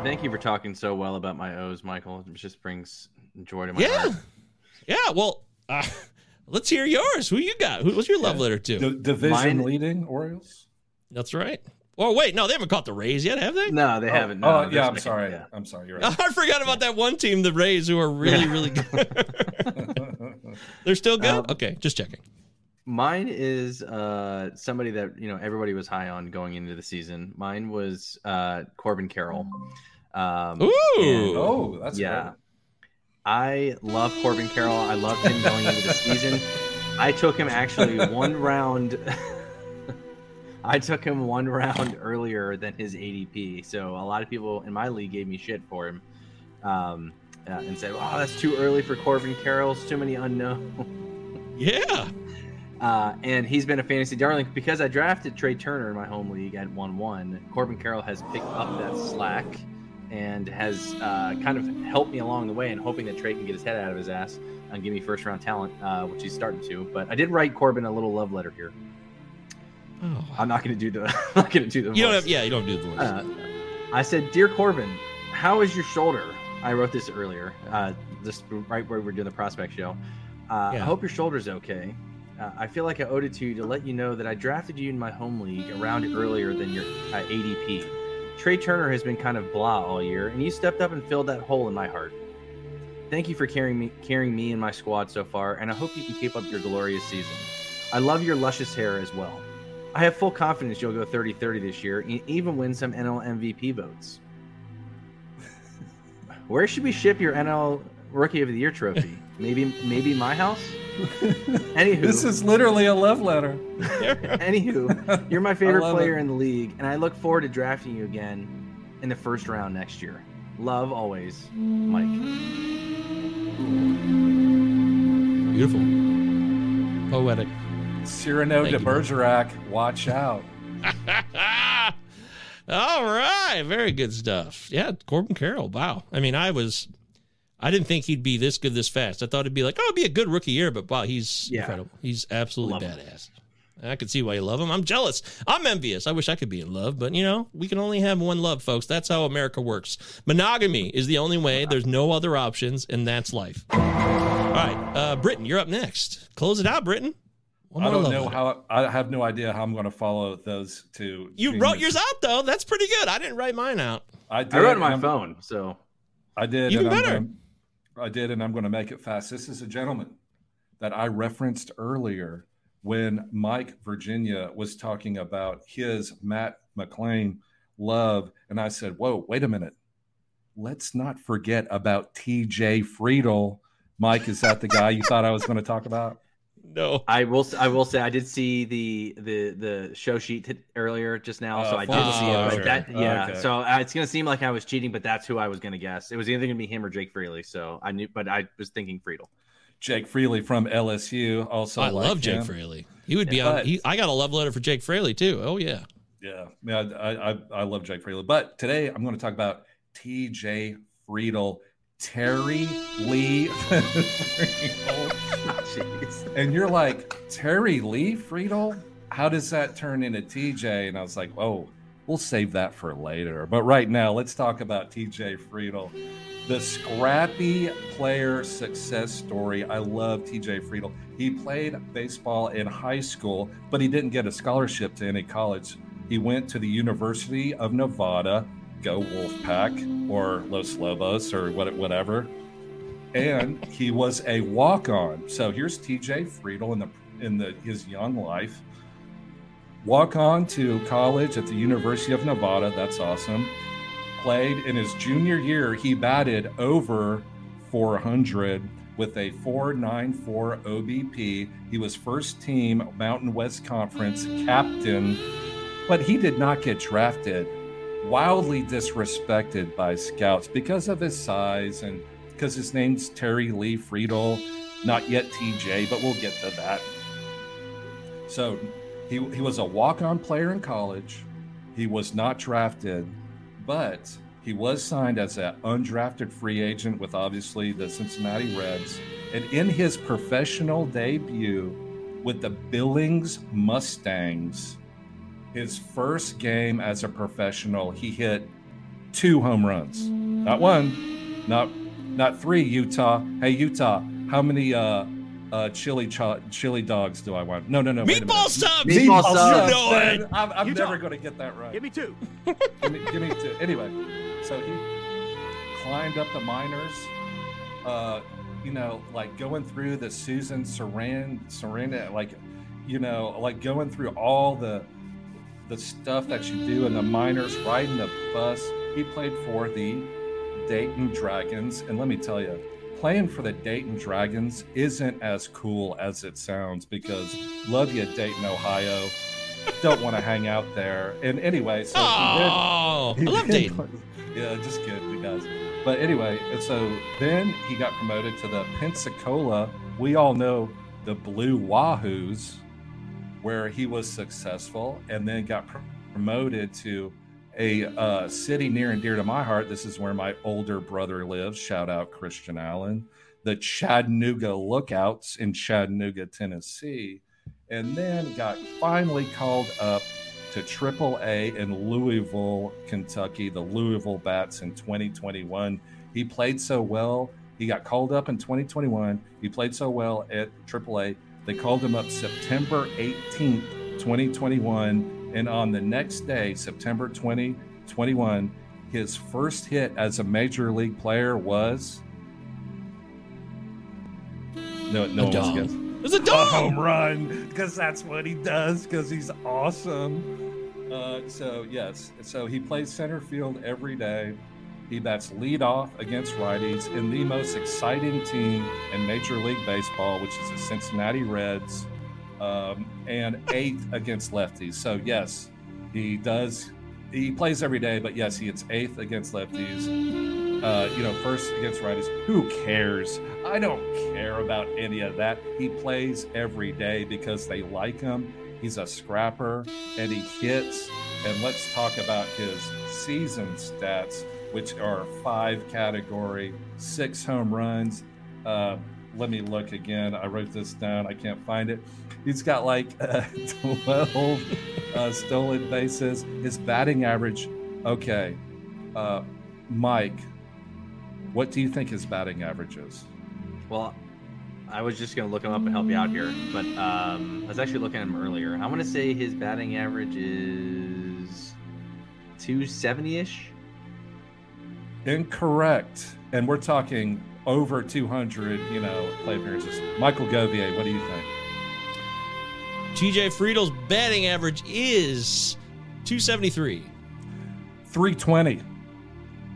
Thank you for talking so well about my O's, Michael. It just brings joy to my Yeah. heart. Yeah. Well, uh, <laughs> let's hear yours. Who you got? Who, what's your love letter to? D- division Mine- leading Orioles. That's right. Oh wait, no, they haven't caught the Rays yet, have they? No, they haven't. No, oh, yeah. I'm second, sorry. yeah. I'm sorry. You're <laughs> right. I forgot about that one team, the Rays, who are really, really <laughs> good. They're still good. Um, okay, just checking. Mine is uh, somebody that you know everybody was high on going into the season. Mine was uh, Corbin Carroll. Um, Ooh. and- oh, that's yeah. great. I love Corbin Carroll. I loved him going into the season. I took him actually one round. <laughs> I took him one round earlier than his ADP. So a lot of people in my league gave me shit for him, um, uh, and said, "Oh, that's too early for Corbin Carroll. It's too many unknown." <laughs> Yeah. Uh, and he's been a fantasy darling because I drafted Trea Turner in my home league at 1 1. Corbin Carroll has picked up that slack and has uh, kind of helped me along the way and hoping that Trea can get his head out of his ass and give me first round talent, uh, which he's starting to. But I did write Corbin a little love letter here. Oh. I'm not going to do the. <laughs> I'm not going to do the. You don't have, yeah, you don't do the voice. Uh, I said, "Dear Corbin, how is your shoulder?" I wrote this earlier, uh, just right where we are doing the prospect show. Uh, I hope your shoulder's okay. Uh, I feel like I owed it to you to let you know that I drafted you in my home league around earlier than your uh, ADP. Trea Turner has been kind of blah all year, and you stepped up and filled that hole in my heart. Thank you for carrying me, carrying me and my squad so far, and I hope you can keep up your glorious season. I love your luscious hair as well. I have full confidence you'll go 30 30 this year and even win some NL MVP votes. <laughs> Where should we ship your NL Rookie of the Year trophy? Maybe maybe my house? <laughs> Anywho, This is literally a love letter. <laughs> anywho, you're my favorite player it. in the league, and I look forward to drafting you again in the first round next year. Love always, Mike. Beautiful. Poetic. Cyrano Thank de you. Bergerac, watch out. <laughs> All right, very good stuff. Yeah, Corbin Carroll. Wow. I mean, I was, I didn't think he'd be this good this fast. I thought it'd be like, oh, it'd be a good rookie year, but wow, he's Yeah. incredible. He's absolutely Love him. badass. I can see why you love him. I'm jealous. I'm envious. I wish I could be in love, but you know, we can only have one love, folks. That's how America works. Monogamy is the only way. There's no other options, and that's life. All right, uh, Britton, you're up next. Close it out, Britton. I don't know letter. how. I have no idea how I'm going to follow those two. You wrote yours out though. That's pretty good. I didn't write mine out. I did. I wrote on my I'm- phone, so I did. Even and I'm better. gonna- I did, and I'm going to make it fast. This is a gentleman that I referenced earlier when Mike Virginia was talking about his Matt McLain love, and I said, "Whoa, wait a minute. Let's not forget about T.J. Friedl." Mike, is that the guy you thought I was going to talk about? No. I will. I will say I did see the the the show sheet t- earlier just now, so Oh, I full did see it. disclosure. But that, yeah, Okay. so uh, it's gonna seem like I was cheating, but that's who I was gonna guess. It was either gonna be him or Jake Fraley. So I knew, but I was thinking Friedl. Jake Fraley from LSU. Also, I like love Jake Fraley. He would be Yeah, on. but- He, I got a love letter for Jake Fraley too. Oh yeah. Yeah, yeah, I, I, I love Jake Fraley. But today I'm going to talk about T.J. Friedl, Terry Lee Friedl. <laughs> Jeez. and you're like Terry Lee Friedl. How does that turn into TJ? And I was like, oh, we'll save that for later. But right now, let's talk about TJ Friedl, the scrappy player success story. I love TJ Friedl. He played baseball in high school, but he didn't get a scholarship to any college. He went to the University of Nevada, go Wolfpack or Los Lobos or what, whatever and he was a walk-on. So here's TJ Friedl in the in the his young life. Walk on to college at the University of Nevada. That's awesome. Played in his junior year. He batted over 400 with a 494 OBP. He was first team Mountain West Conference captain, but he did not get drafted. Wildly disrespected by scouts because of his size and because his name's Terry Lee Friedl, not yet TJ, but we'll get to that. So he, he was a walk on player in college. He was not drafted, but he was signed as an undrafted free agent with obviously the Cincinnati Reds. And in his professional debut with the Billings Mustangs, his first game as a professional, he hit two home runs. Not one, not not three, Utah. Hey Utah, how many uh uh chili cho- chili dogs do I want? No, no, no. Meatball minute. subs! Meatball subs. You know it. I'm, I'm never going to get that right. Give me two. give, me, give me two. Anyway, so he climbed up the minors. Uh, you know, like going through the Susan Saran, Sarandon, like, you know, like going through all the the stuff that you do in the minors, riding the bus. He played for the Dayton Dragons, and let me tell you, playing for the Dayton Dragons isn't as cool as it sounds because love you, Dayton, Ohio. Don't want to hang out there. And anyway, so he did- Oh, I love Dayton. play- Yeah, just kidding, guys. But anyway, and so then he got promoted to the Pensacola. We all know the Blue Wahoos, where he was successful, and then got pr- promoted to a uh, city near and dear to my heart. This is where my older brother lives. Shout out Christian Allan, the Chattanooga Lookouts in Chattanooga, Tennessee, and then got finally called up to AAA in Louisville, Kentucky, the Louisville Bats in 2021. He played so well. He got called up in 2021. He played so well at AAA. They called him up September 18th, 2021. And on the next day, September 2021, his first hit as a major league player was. No, no A one wants to dog. guess It was a a dog. home run because that's what he does because he's awesome. Uh, so yes, so he plays center field every day. He bats lead off against righties in the most exciting team in Major League Baseball, which is the Cincinnati Reds, um, and eighth against lefties. So yes, he does. He plays every day, but yes, he hits eighth against lefties uh, you know, first against righties. Who cares? I don't care about any of that. He plays every day because they like him. He's a scrapper and he hits. And let's talk about his season stats, which are five category, six home runs, uh, let me look again. I wrote this down. I can't find it. He's got like uh, <laughs> 12 uh, stolen bases. His batting average, okay. Uh, Mike, what do you think his batting average is? Well, I was just gonna look him up and help you out here, but um, I was actually looking at him earlier. I want to say his batting average is 270 ish. Incorrect. And we're talking over 200, you know, play appearances. Michael Govier, what do you think? TJ Friedl's batting average is 273. 320.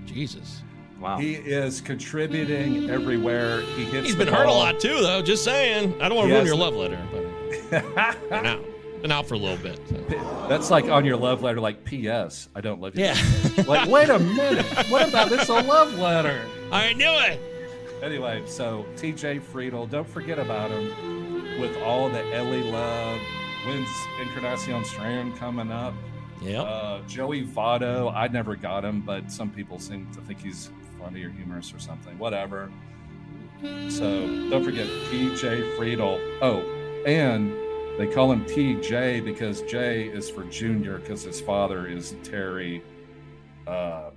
Jesus. Wow. He is contributing everywhere. He hits. He's the been hurt a lot too, though. Just saying. I don't want to ruin your love letter, but <laughs> been out. Been out for a little bit. so. That's like on your love letter, like P.S. I don't love you. Yeah. <laughs> like, wait a minute. What about this a love letter? I knew it. Anyway, so TJ Friedl, don't forget about him with all the Elly love. When's Encarnacion Strand coming up? Yeah. Uh, Joey Votto, I never got him, but some people seem to think he's funny or humorous or something. Whatever. So don't forget TJ Friedl. Oh, and they call him TJ because J is for junior because his father is Terry uh,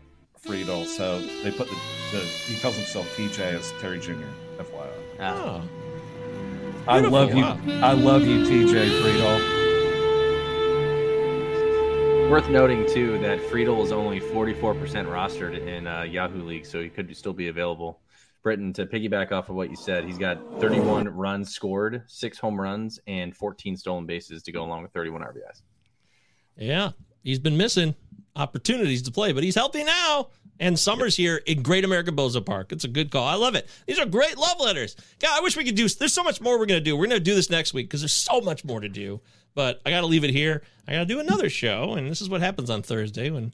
Friedl. So they put the, the he calls himself TJ as Terry Jr. FYI. Oh. I Beautiful. love you. I love you, TJ Friedl. Worth noting too that Friedl is only 44% rostered in uh, Yahoo League, so he could still be available. Britton, to piggyback off of what you said, he's got 31 runs scored, six home runs, and 14 stolen bases to go along with 31 RBIs. Yeah, he's been missing opportunities to play, but he's healthy now. And summer's here in Great American Bozo Park. It's a good call. I love it. These are great love letters. God, I wish we could do. There's so much more we're gonna do. We're gonna do this next week because there's so much more to do. But I got to leave it here. I got to do another show, and this is what happens on Thursday when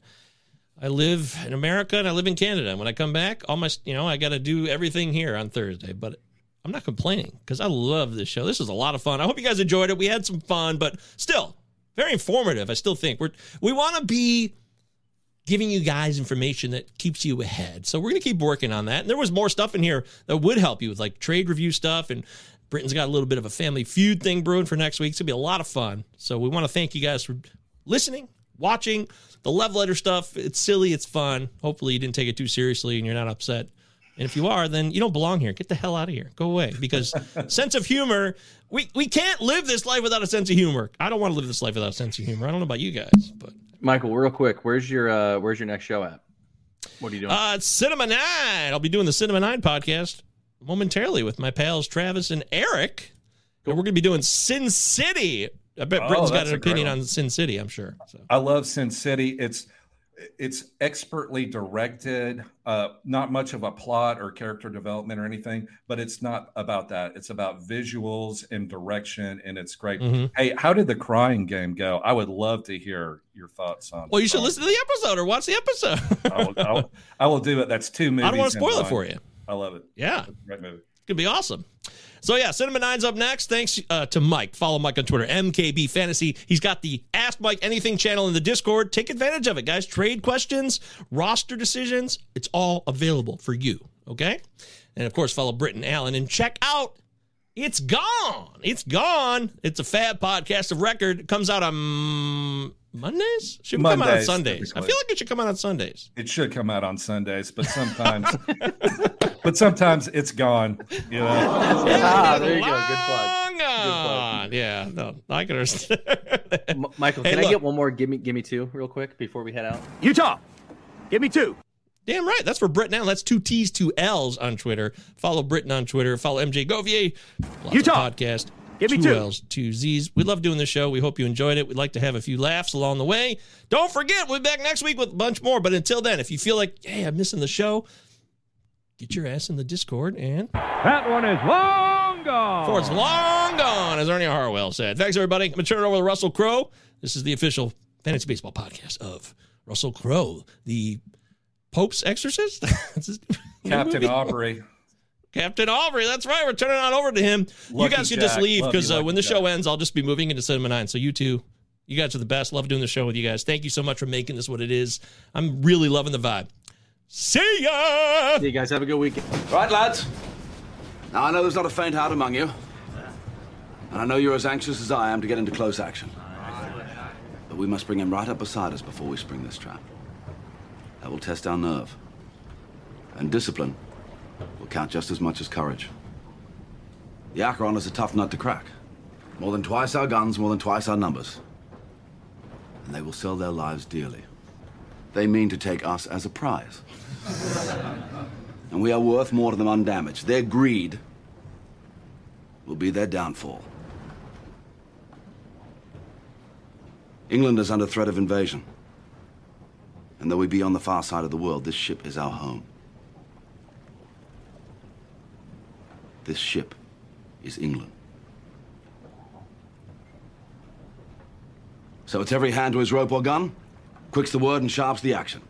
I live in America and I live in Canada. When I come back, all my, you know, I got to do everything here on Thursday. But I'm not complaining because I love this show. This is a lot of fun. I hope you guys enjoyed it. We had some fun, but still very informative. I still think we're we want to be giving you guys information that keeps you ahead. So we're going to keep working on that. And there was more stuff in here that would help you with like trade review stuff and Britton's got a little bit of a family feud thing brewing for next week. It's going to be a lot of fun. So we want to thank you guys for listening, watching the love letter stuff. It's silly, it's fun. Hopefully you didn't take it too seriously and you're not upset. And if you are, then you don't belong here. Get the hell out of here. Go away. Because <laughs> sense of humor, we, we can't live this life without a sense of humor. I don't want to live this life without a sense of humor. I don't know about you guys, but Michael, real quick, where's your uh, where's your next show at? What are you doing? Uh, it's Cinema Nine. I'll be doing the Cinema Nine podcast momentarily with my pals Travis and Eric. And we're going to be doing Sin City. I bet Oh, Britton's got an opinion on Sin City, I'm sure. So. I love Sin City. It's it's expertly directed. Uh, not much of a plot or character development or anything, but it's not about that. It's about visuals and direction, and it's great. Mhm. Hey, how did the Crying Game go? I would love to hear your thoughts on. Well, you should listen to the episode or watch the episode. I will, I will, I will do it. That's two movies. <laughs> I don't want to spoil it for you. I love it. Yeah. Great movie. Could be awesome. So yeah, Cinema Nine's up next. Thanks uh, to Mike. Follow Mike on Twitter, MKB Fantasy. He's got the Ask Mike Anything channel in the Discord. Take advantage of it, guys. Trade questions, roster decisions. It's all available for you. Okay. And of course, follow Britton Allan and check out. It's gone. It's gone. It's a FAAB podcast of record. It comes out on Mondays. Should come out on Sundays. I feel like it should come out on Sundays. It should come out on Sundays, but sometimes, <laughs> but sometimes it's gone. You know. ah, there you go. Good plug. Long gone. Yeah, no, I can understand. M- Michael, Hey, can I look. get one more? Give me, give me two, real quick, before we head out. Utah, give me two. Damn right. That's for Britton Allan. That's two T's, two L's on Twitter. Follow Britton on Twitter. Follow MJ Govier. Utah. Podcast. Give me two two. L's, two Z's. We love doing this show. We hope you enjoyed it. We'd like to have a few laughs along the way. Don't forget, we'll be back next week with a bunch more. But until then, if you feel like, hey, I'm missing the show, get your ass in the Discord and That one is long gone. For it's long gone, as Ernie Harwell said. Thanks, everybody. I'm going to turn it over to Russell Crowe. This is the official fantasy baseball podcast of Russell Crowe, the Pope's exorcist. <laughs> Captain. Aubrey. Captain Aubrey. That's right. We're turning on over to him. you guys can just leave because uh, when the Jack. show ends, I'll just be moving into Cinema 9. So you two, you guys are the best. Love doing the show with you guys. Thank you so much for making this what it is. I'm really loving the vibe. See ya. See you guys. Have a good weekend. Right, lads. Now, I know there's not a faint heart among you. And I know you're as anxious as I am to get into close action. But we must bring him right up beside us before we spring this trap. That will test our nerve. And discipline will count just as much as courage. The Acheron is a tough nut to crack. More than twice our guns, more than twice our numbers. And they will sell their lives dearly. They mean to take us as a prize. <laughs> and we are worth more to them undamaged. Their greed will be their downfall. England is under threat of invasion. And though we be on the far side of the world, this ship is our home. This ship is England. So it's every hand to his rope or gun, quick's the word and sharp's the action.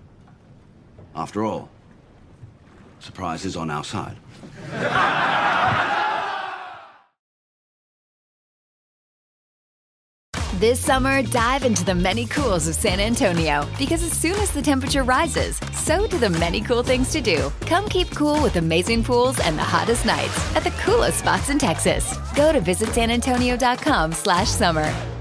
After all, surprise is on our side. <laughs> This summer, dive into the many cools of San Antonio because as soon as the temperature rises, so do the many cool things to do. Come keep cool with amazing pools and the hottest nights at the coolest spots in Texas. Go to visitsanantonio.com slash summer.